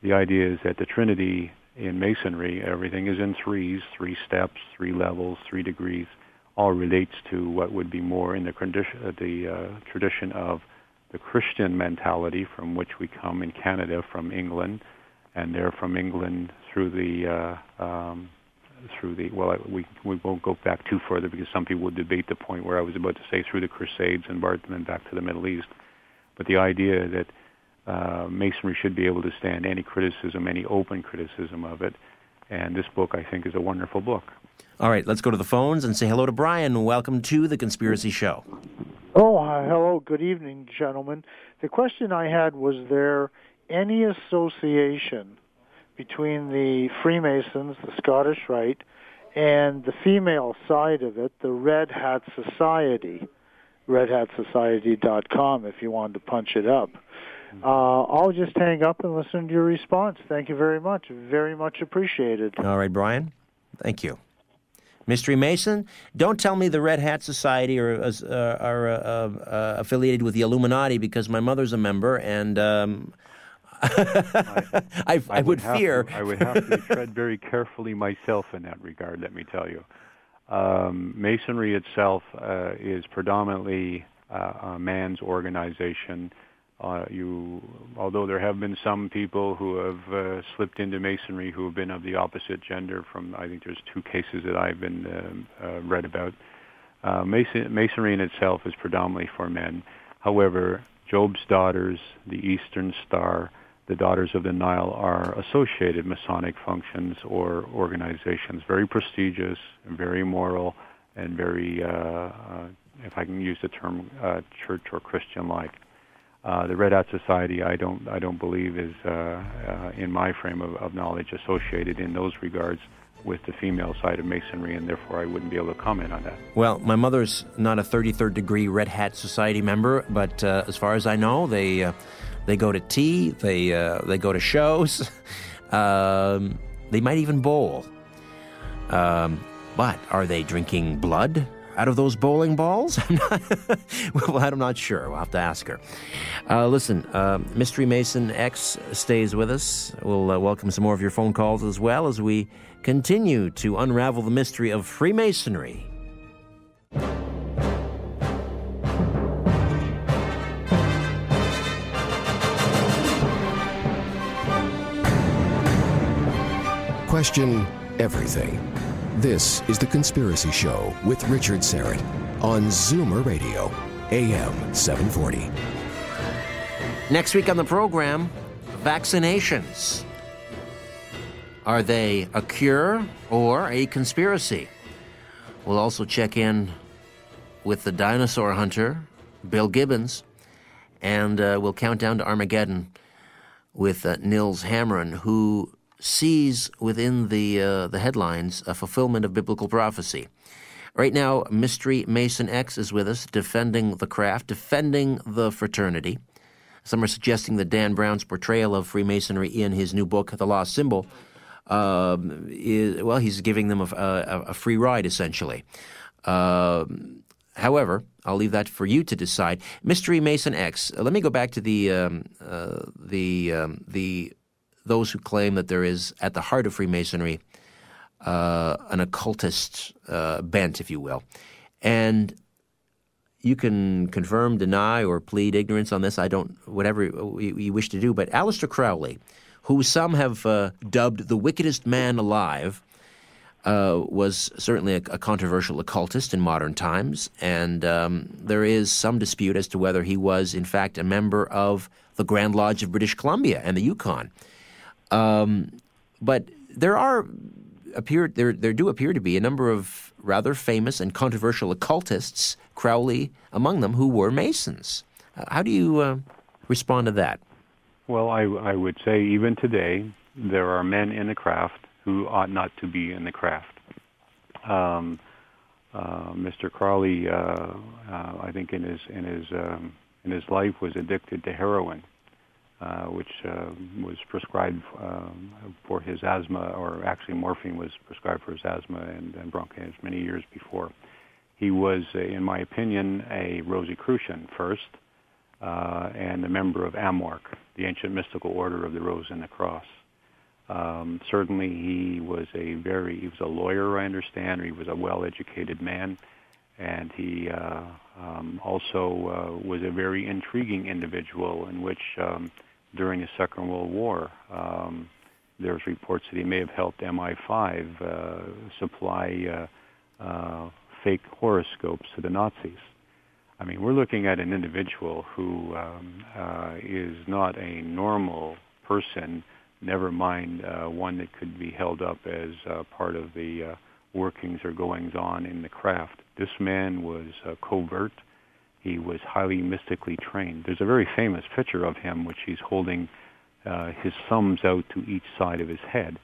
The idea is that the Trinity in Masonry, everything is in threes, three steps, three levels, three degrees, all relates to what would be more in the, condition, uh, the uh, tradition of the Christian mentality from which we come in Canada from England, and they're from England through the uh, um, through the well, we we won't go back too further because some people would debate the point where I was about to say through the Crusades and then back to the Middle East. But the idea that uh, Masonry should be able to stand any criticism, any open criticism of it, and this book I think is a wonderful book. All right, let's go to the phones and say hello to Brian. Welcome to the Conspiracy Show. Oh, hello. Good evening, gentlemen. The question I had was there any association between the Freemasons, the Scottish Rite, and the female side of it, the Red Hat Society, redhatsociety.com if you wanted to punch it up. Uh, I'll just hang up and listen to your response. Thank you very much. Very much appreciated. All right, Brian. Thank you. Mystery Mason, don't tell me the Red Hat Society are, uh, are uh, uh, affiliated with the Illuminati because my mother's a member and um, I, I, I, would, would fear. To, I would have to tread very carefully myself in that regard. Let me tell you, um, Masonry itself uh, is predominantly uh, a man's organization. Uh, you, although there have been some people who have uh, slipped into Masonry who have been of the opposite gender. From I think there's two cases that I've been uh, uh, read about. Mason, Masonry in itself is predominantly for men. However, Job's daughters, the Eastern Star, the Daughters of the Nile are associated Masonic functions or organizations, very prestigious very moral and very, uh, uh, if I can use the term, uh, church or Christian-like. Uh, the Red Hat Society, I don't, I don't believe is, uh, uh, in my frame of, of knowledge, associated in those regards with the female side of Masonry, and therefore I wouldn't be able to comment on that. Well, my mother's not a 33rd degree Red Hat Society member, but uh, as far as I know, they uh, they go to tea, they they go to shows, um, they might even bowl. Um, but are they drinking blood out of those bowling balls? I'm not, well, I'm not sure. We'll have to ask her. Uh, listen, uh, Mystery Mason X stays with us. We'll uh, welcome some more of your phone calls as well as we continue to unravel the mystery of Freemasonry. Question everything. This is The Conspiracy Show with Richard Syrett on Zoomer Radio, AM 740. Next week on the program, vaccinations. Are they a cure or a conspiracy? We'll also check in with the dinosaur hunter, Bill Gibbons, and uh, we'll count down to Armageddon with uh, Nils Hamren, who sees within the uh, the headlines a fulfillment of biblical prophecy. Right now, Mystery Mason X is with us, defending the craft, defending the fraternity. Some are suggesting that Dan Brown's portrayal of Freemasonry in his new book, The Lost Symbol, um, is, well, he's giving them a, a, a free ride, essentially. Um, however, I'll leave that for you to decide. Mystery Mason X. Uh, let me go back to the um, uh, the um, the those who claim that there is at the heart of Freemasonry uh, an occultist uh, bent, if you will, and you can confirm, deny, or plead ignorance on this. I don't, whatever you wish to do. But Aleister Crowley, who some have uh, dubbed the wickedest man alive, uh, was certainly a, a, controversial occultist in modern times, and um, there is some dispute as to whether he was, in fact, a member of the Grand Lodge of British Columbia and the Yukon. Um, but there are appear there there do appear to be a number of rather famous and controversial occultists, Crowley among them, who were Masons. How do you uh, respond to that? Well, I, I would say even today there are men in the craft who ought not to be in the craft. Um, uh, Mr. Crowley, uh, uh, I think in his in his um, in his life was addicted to heroin, uh, which uh, was prescribed um, for his asthma, or actually morphine was prescribed for his asthma and, and bronchitis many years before. He was, in my opinion, a Rosicrucian first, uh, and a member of AMORC, the ancient mystical order of the Rose and the Cross. Um, certainly, he was a very he was a lawyer, I understand, or he was a well-educated man, and he uh, um, also uh, was a very intriguing individual. In which, um, during the Second World War, um, there's reports that he may have helped MI5 uh, supply uh, uh, fake horoscopes to the Nazis. I mean, we're looking at an individual who um, uh, is not a normal person never mind uh, one that could be held up as uh, part of the workings or goings on in the craft. This man was covert. He was highly mystically trained. There's a very famous picture of him which he's holding uh, his thumbs out to each side of his head.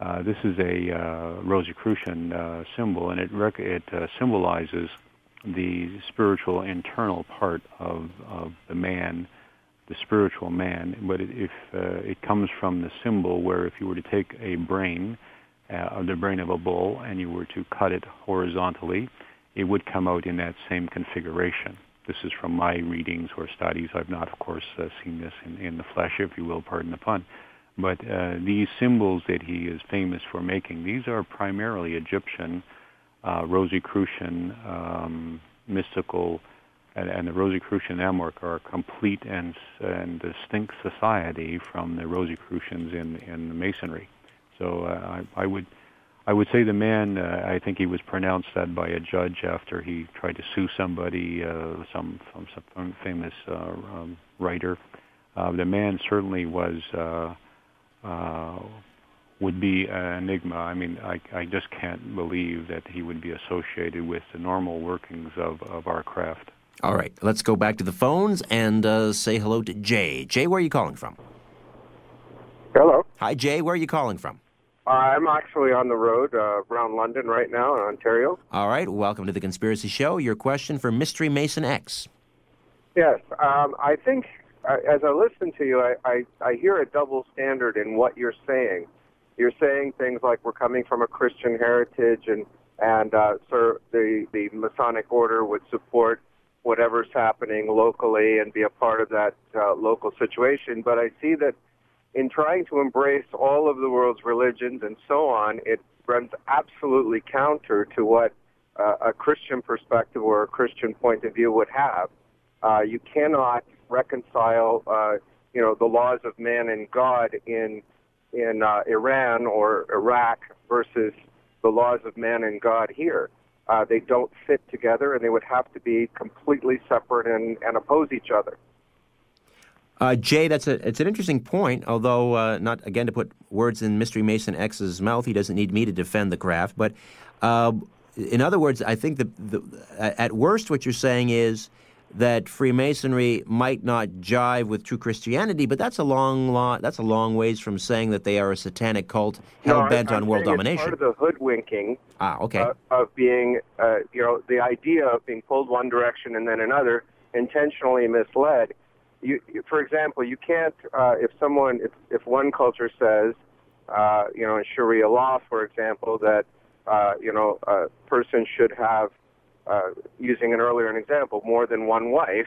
Uh, this is a uh, Rosicrucian uh, symbol, and it, rec- it uh, symbolizes the spiritual internal part of, of the man the spiritual man, but it, if uh, it comes from the symbol where if you were to take a brain, uh, the brain of a bull, and you were to cut it horizontally, it would come out in that same configuration. This is from my readings or studies. I've not, of course, uh, seen this in, in the flesh, if you will, pardon the pun. But uh, these symbols that he is famous for making, these are primarily Egyptian, uh, Rosicrucian, um, mystical and, and the Rosicrucian AMORC are a complete and, and distinct society from the Rosicrucians in, in the Masonry. So uh, I, I would I would say the man, uh, I think he was pronounced that by a judge after he tried to sue somebody, uh, some, some, some famous uh, um, writer. Uh, the man certainly was, uh, uh, would be an enigma. I mean, I, I just can't believe that he would be associated with the normal workings of, of our craft. All right, let's go back to the phones and uh, say hello to Jay. Jay, where are you calling from? Hello. Hi, Jay. Where are you calling from? I'm actually on the road uh, around London right now in Ontario. All right, welcome to the Conspiracy Show. Your question for Mystery Mason X. Yes, um, I think uh, as I listen to you, I, I, I hear a double standard in what you're saying. You're saying things like we're coming from a Christian heritage and and uh, so the the Masonic order would support whatever's happening locally and be a part of that uh, local situation. But I see that in trying to embrace all of the world's religions and so on, it runs absolutely counter to what uh, a Christian perspective or a Christian point of view would have. Uh, you cannot reconcile, uh, you know, the laws of man and God in in uh, Iran or Iraq versus the laws of man and God here. Uh, they don't fit together, and they would have to be completely separate and, and oppose each other. Uh, Jay, that's a it's an interesting point. Although uh, not again to put words in Mystery Mason X's mouth, he doesn't need me to defend the craft. But uh, in other words, I think the, the at worst, what you're saying is that Freemasonry might not jive with true Christianity, but that's a long lot. That's a long ways from saying that they are a satanic cult hell bent I'm on world domination. Part of the hoodwinking ah, okay. uh, of being, uh, you know, the idea of being pulled one direction and then another, intentionally misled. You, you- for example, you can't uh, if someone if, if one culture says, uh, you know, in Sharia law, for example, that uh, you know a person should have, uh, using an earlier an example, more than one wife.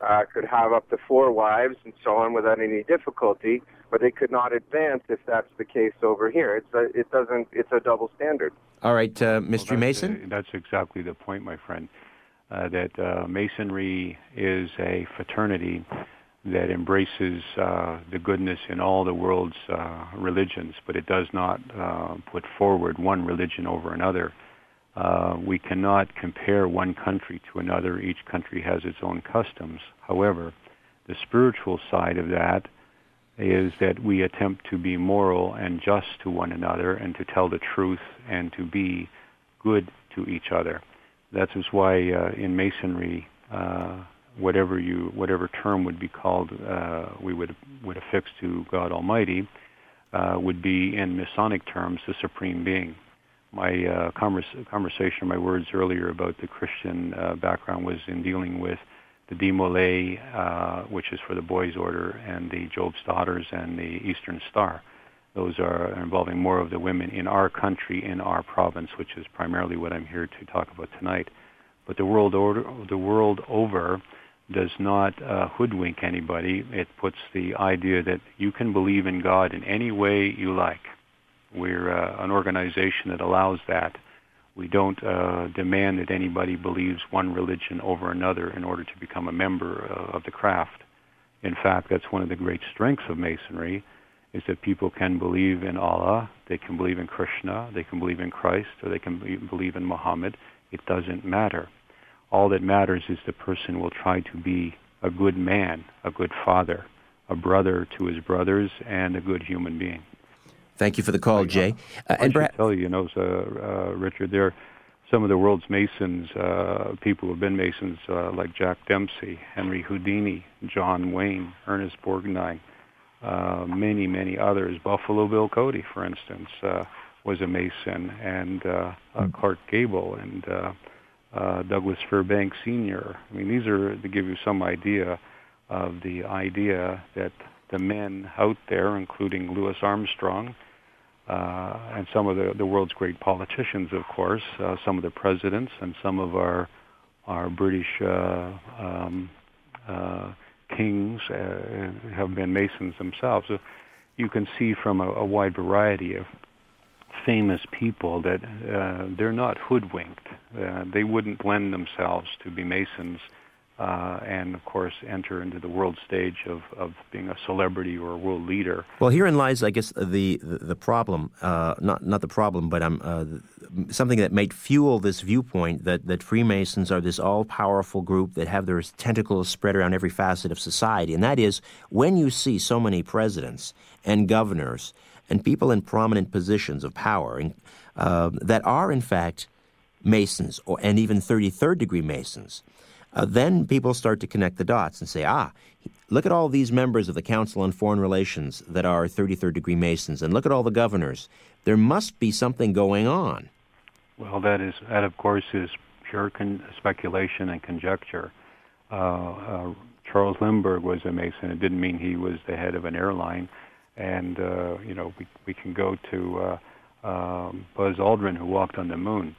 Uh, could have up to four wives and so on without any difficulty, but they could not advance if that's the case over here. It's a, it doesn't. It's a double standard. All right, uh, Mystery Mason. That's exactly the point, my friend. Uh, that uh, Masonry is a fraternity that embraces uh, the goodness in all the world's uh, religions, but it does not uh, put forward one religion over another. Uh, we cannot compare one country to another. Each country has its own customs. However, the spiritual side of that is that we attempt to be moral and just to one another and to tell the truth and to be good to each other. That is why uh, in Masonry, uh, whatever you whatever term would be called, uh, we would would affix to God Almighty, uh, would be in Masonic terms the supreme being. My uh, convers- conversation, my words earlier about the Christian uh, background was in dealing with the uh, which is for the boys' order, and the Job's Daughters and the Eastern Star. Those are involving more of the women in our country, in our province, which is primarily what I'm here to talk about tonight. But the world order, the world over, does not uh, hoodwink anybody. It puts the idea that you can believe in God in any way you like. We're uh, an organization that allows that. We don't uh, demand that anybody believes one religion over another in order to become a member uh, of the craft. In fact, that's one of the great strengths of Masonry, is that people can believe in Allah, they can believe in Krishna, they can believe in Christ, or they can believe in Muhammad. It doesn't matter. All that matters is the person will try to be a good man, a good father, a brother to his brothers, and a good human being. Thank you for the call, Jay. Uh, I and tell you, you know, so, uh, Richard, there are some of the world's Masons, uh, people who have been Masons, uh, like Jack Dempsey, Henry Houdini, John Wayne, Ernest Borgnine, uh, many, many others. Buffalo Bill Cody, for instance, uh, was a Mason, and uh, uh, Clark Gable and uh, uh, Douglas Fairbanks Sr. I mean, these are to give you some idea of the idea that the men out there, including Louis Armstrong, uh, and some of the, the world's great politicians, of course, uh, some of the presidents, and some of our our British uh, um, uh, kings uh, have been Masons themselves. So you can see from a, a wide variety of famous people that uh, they're not hoodwinked. Uh, they wouldn't lend themselves to be Masons uh, and, of course, enter into the world stage of, of being a celebrity or a world leader. well, herein lies, I guess, the the, the problem. Uh, not not the problem, but um, uh, something that might fuel this viewpoint that that Freemasons are this all-powerful group that have their tentacles spread around every facet of society, and that is when you see so many presidents and governors and people in prominent positions of power and, uh, that are in fact Masons or and even 33rd degree Masons. Uh, then people start to connect the dots and say, ah, look at all these members of the Council on Foreign Relations that are 33rd degree Masons, and look at all the governors. There must be something going on. Well, that is that, of course, is pure con- speculation and conjecture. Uh, uh, Charles Lindbergh was a Mason. It didn't mean he was the head of an airline. And uh, you know, we we can go to uh, um, Buzz Aldrin, who walked on the moon.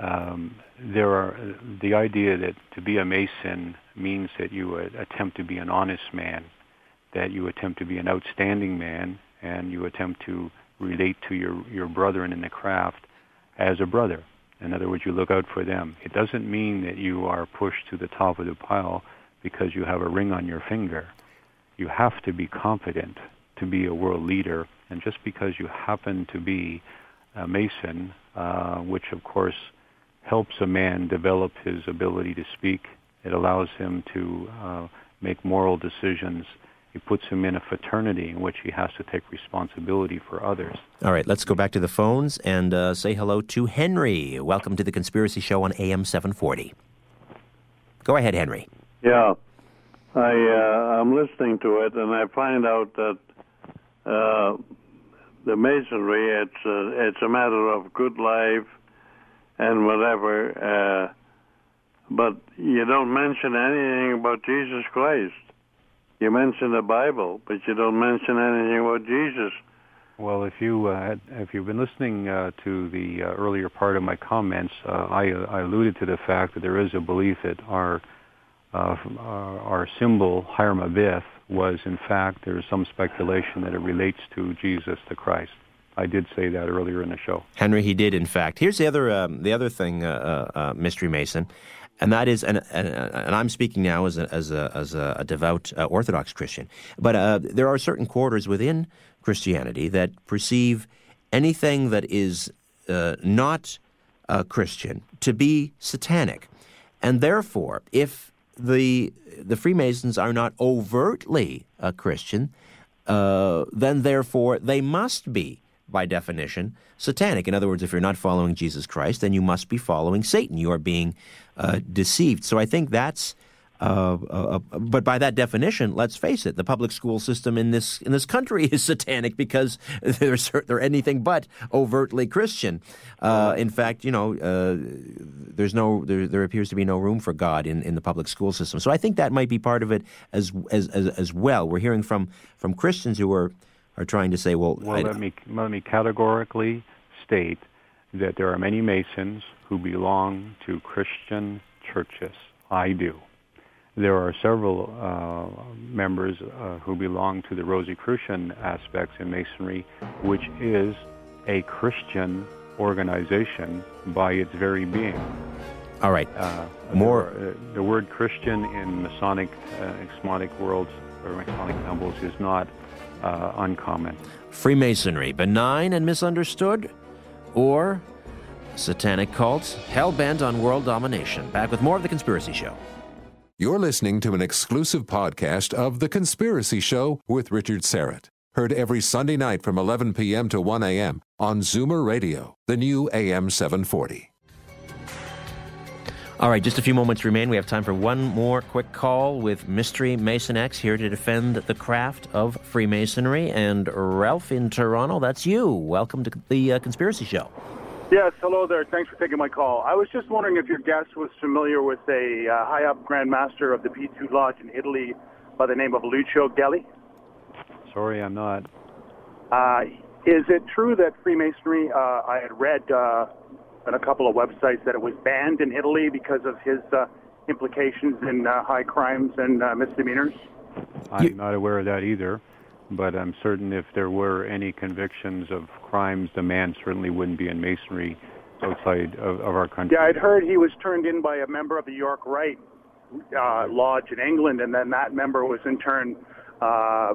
Um, there are the idea that to be a Mason means that you attempt to be an honest man, that you attempt to be an outstanding man, and you attempt to relate to your your brethren in the craft as a brother. In other words, you look out for them. It doesn't mean that you are pushed to the top of the pile because you have a ring on your finger. You have to be confident to be a world leader, and just because you happen to be a Mason, uh, which of course helps a man develop his ability to speak, it allows him to uh, make moral decisions It puts him in a fraternity in which he has to take responsibility for others. All right, let's go back to the phones and uh, say hello to Henry. Welcome to the Conspiracy Show on AM 740. Go ahead, Henry. Yeah, I uh, I'm listening to it, and I find out that uh, the masonry it's a, it's a matter of good life and whatever, uh, but you don't mention anything about Jesus Christ. You mention the Bible, but you don't mention anything about Jesus. Well, if you uh, if you've been listening uh, to the uh, earlier part of my comments, uh, I, I alluded to the fact that there is a belief that our uh, our, symbol Hiram Abiff was in fact there is some speculation that it relates to Jesus the Christ. I did say that earlier in the show. Henry, he did, in fact. Here's the other um, the other thing, uh, uh, Mystery Mason, and that is, and, and, and I'm speaking now as a, as a, as a devout uh, Orthodox Christian, but uh, there are certain quarters within Christianity that perceive anything that is uh, not Christian to be satanic, and therefore, if the the Freemasons are not overtly a Christian, uh, then therefore they must be, by definition, satanic. In other words, if you're not following Jesus Christ, then you must be following Satan. You are being uh, deceived. So I think that's uh, uh, but by that definition, let's face it, the public school system in this in this country is satanic because they're they're anything but overtly Christian. Uh, in fact, you know, uh, there's no there, there appears to be no room for God in, in the public school system. So I think that might be part of it as as as, as well. We're hearing from from Christians who are are trying to say, well, well, I, let me let me categorically state that there are many Masons who belong to Christian churches. I do. There are several uh, members uh, who belong to the Rosicrucian aspects in Masonry, which is a Christian organization by its very being. All right. Uh, More. The, the, word Christian in Masonic, uh, Masonic worlds or Masonic temples is not uh, uncommon. Freemasonry, benign and misunderstood, or satanic cults hell bent on world domination. Back with more of the Conspiracy Show. You're listening to an exclusive podcast of The Conspiracy Show with Richard Syrett. Heard every Sunday night from 11 p.m. to 1 a.m. on Zoomer Radio, the new AM 740. All right, just a few moments remain. We have time for one more quick call with Mystery Mason X here to defend the craft of Freemasonry. And Ralph in Toronto, that's you. Welcome to the uh, Conspiracy Show. Yes, hello there. Thanks for taking my call. I was just wondering if your guest was familiar with a uh, high up Grand Master of the P2 Lodge in Italy by the name of Lucio Gelli. Sorry, I'm not. Uh, is it true that Freemasonry, uh, I had read uh, on a couple of websites that it was banned in Italy because of his uh, implications in uh, high crimes and misdemeanors? I'm not aware of that either but I'm certain if there were any convictions of crimes, the man certainly wouldn't be in masonry outside of, of our country. Yeah, I'd heard he was turned in by a member of the York Rite uh, Lodge in England, and then that member was in turn uh,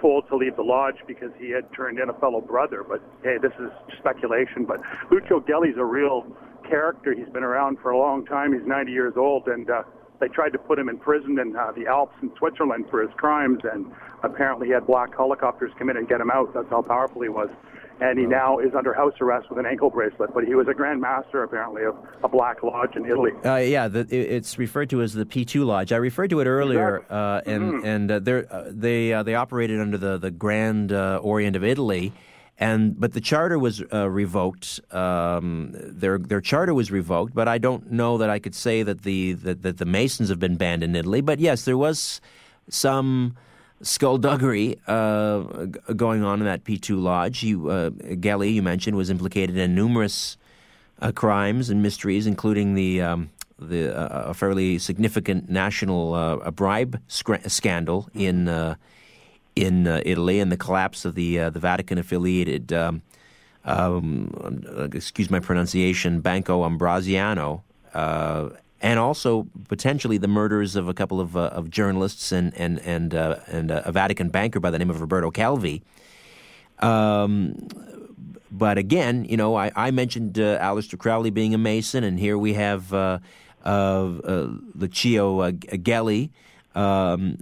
told to leave the lodge because he had turned in a fellow brother. But hey, this is speculation. But Lucio Gelli's a real character. He's been around for a long time. He's 90 years old, and uh, they tried to put him in prison in uh, the Alps in Switzerland for his crimes, and apparently he had black helicopters come in and get him out. That's how powerful he was. And he now is under house arrest with an ankle bracelet. But he was a Grand Master, apparently, of a black lodge in Italy. Uh, yeah, the, it's referred to as the P2 Lodge. I referred to it earlier, exactly. uh, and mm-hmm. and uh, uh they uh, they operated under the the Grand uh, Orient of Italy, and but the charter was uh, revoked. Um, their their charter was revoked, but I don't know that I could say that the that, that the Masons have been banned in Italy. But yes, there was some skullduggery uh, going on in that P2 lodge. You, uh, Gelli, you mentioned, was implicated in numerous uh, crimes and mysteries, including the um, the uh, a fairly significant national uh, bribe sc- scandal in uh, in Italy and the collapse of the the Vatican affiliated. Um, um, excuse my pronunciation, Banco Ambrosiano, and also potentially the murders of a couple of, uh, of journalists and and and uh, and uh, a Vatican banker by the name of Roberto Calvi. Um, but again, you know, I, I mentioned uh, Aleister Crowley being a Mason, and here we have uh, uh, Lucio Gelli. um,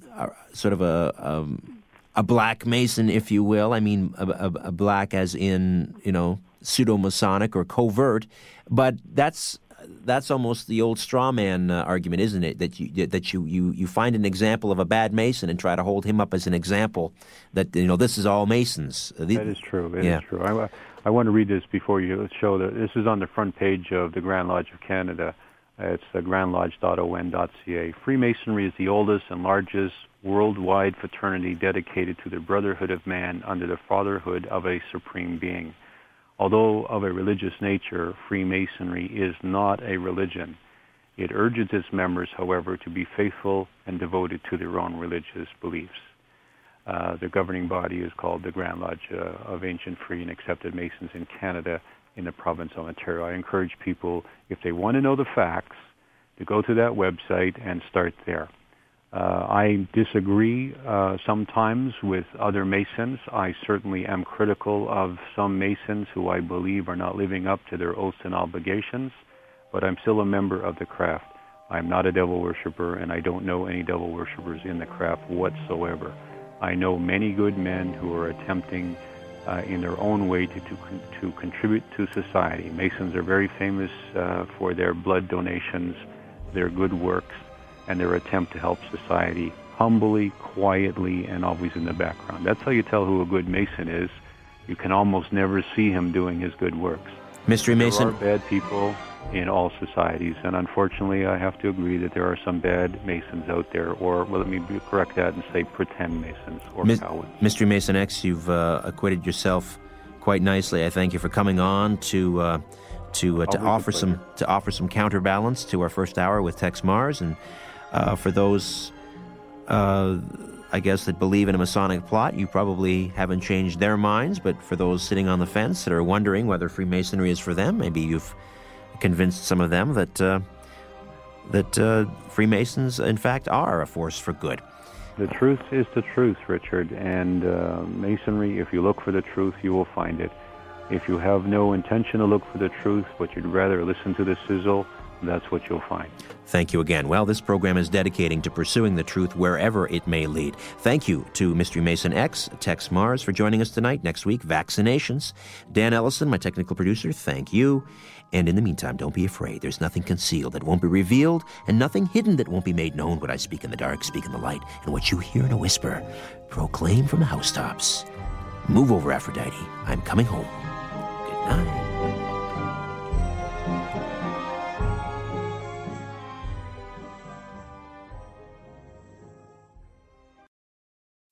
sort of a, um, a black Mason, if you will. I mean, a, a, a black as in you know pseudo Masonic or covert, but that's that's almost the old straw man uh, argument, isn't it? That you that you, you you find an example of a bad Mason and try to hold him up as an example that you know this is all Masons. Uh, the, that is true. That yeah. is true. I, I want to read this before you show that this is on the front page of the Grand Lodge of Canada. It's uh, grandlodge.on.ca. Freemasonry is the oldest and largest worldwide fraternity dedicated to the brotherhood of man under the fatherhood of a supreme being. Although of a religious nature, Freemasonry is not a religion. It urges its members, however, to be faithful and devoted to their own religious beliefs. Uh, the governing body is called the Grand Lodge uh, of Ancient Free and Accepted Masons in Canada in the province of Ontario. I encourage people, if they want to know the facts, to go to that website and start there. Uh, I disagree uh, sometimes with other Masons. I certainly am critical of some Masons who I believe are not living up to their oaths and obligations, but I'm still a member of the craft. I'm not a devil worshiper, and I don't know any devil worshippers in the craft whatsoever. I know many good men who are attempting uh, in their own way to, to, to, contribute to society. Masons are very famous uh, for their blood donations, their good works, and their attempt to help society humbly, quietly, and always in the background. That's how you tell who a good Mason is. You can almost never see him doing his good works. Mystery Mason? There are bad people in all societies, and unfortunately, I have to agree that there are some bad Masons out there, or well, let me correct that and say pretend Masons or Mi- cowans. Mystery Mason X, you've uh, acquitted yourself quite nicely. I thank you for coming on to uh, to uh, to offer some to offer some counterbalance to our first hour with Tex Marrs and uh, for those, uh, I guess, that believe in a Masonic plot, you probably haven't changed their minds. But for those sitting on the fence that are wondering whether Freemasonry is for them, maybe you've convinced some of them that uh, that uh, Freemasons, in fact, are a force for good. The truth is the truth, Richard. And uh, Masonry, if you look for the truth, you will find it. If you have no intention to look for the truth, but you'd rather listen to the sizzle, that's what you'll find. Thank you again. Well, this program is dedicating to pursuing the truth wherever it may lead. Thank you to Mystery Mason X, Tex Marrs, for joining us tonight. Next week, vaccinations. Dan Ellison, my technical producer, thank you. And in the meantime, don't be afraid. There's nothing concealed that won't be revealed, and nothing hidden that won't be made known. What I speak in the dark, speak in the light, and what you hear in a whisper, proclaim from the housetops. Move over, Aphrodite. I'm coming home. Good night.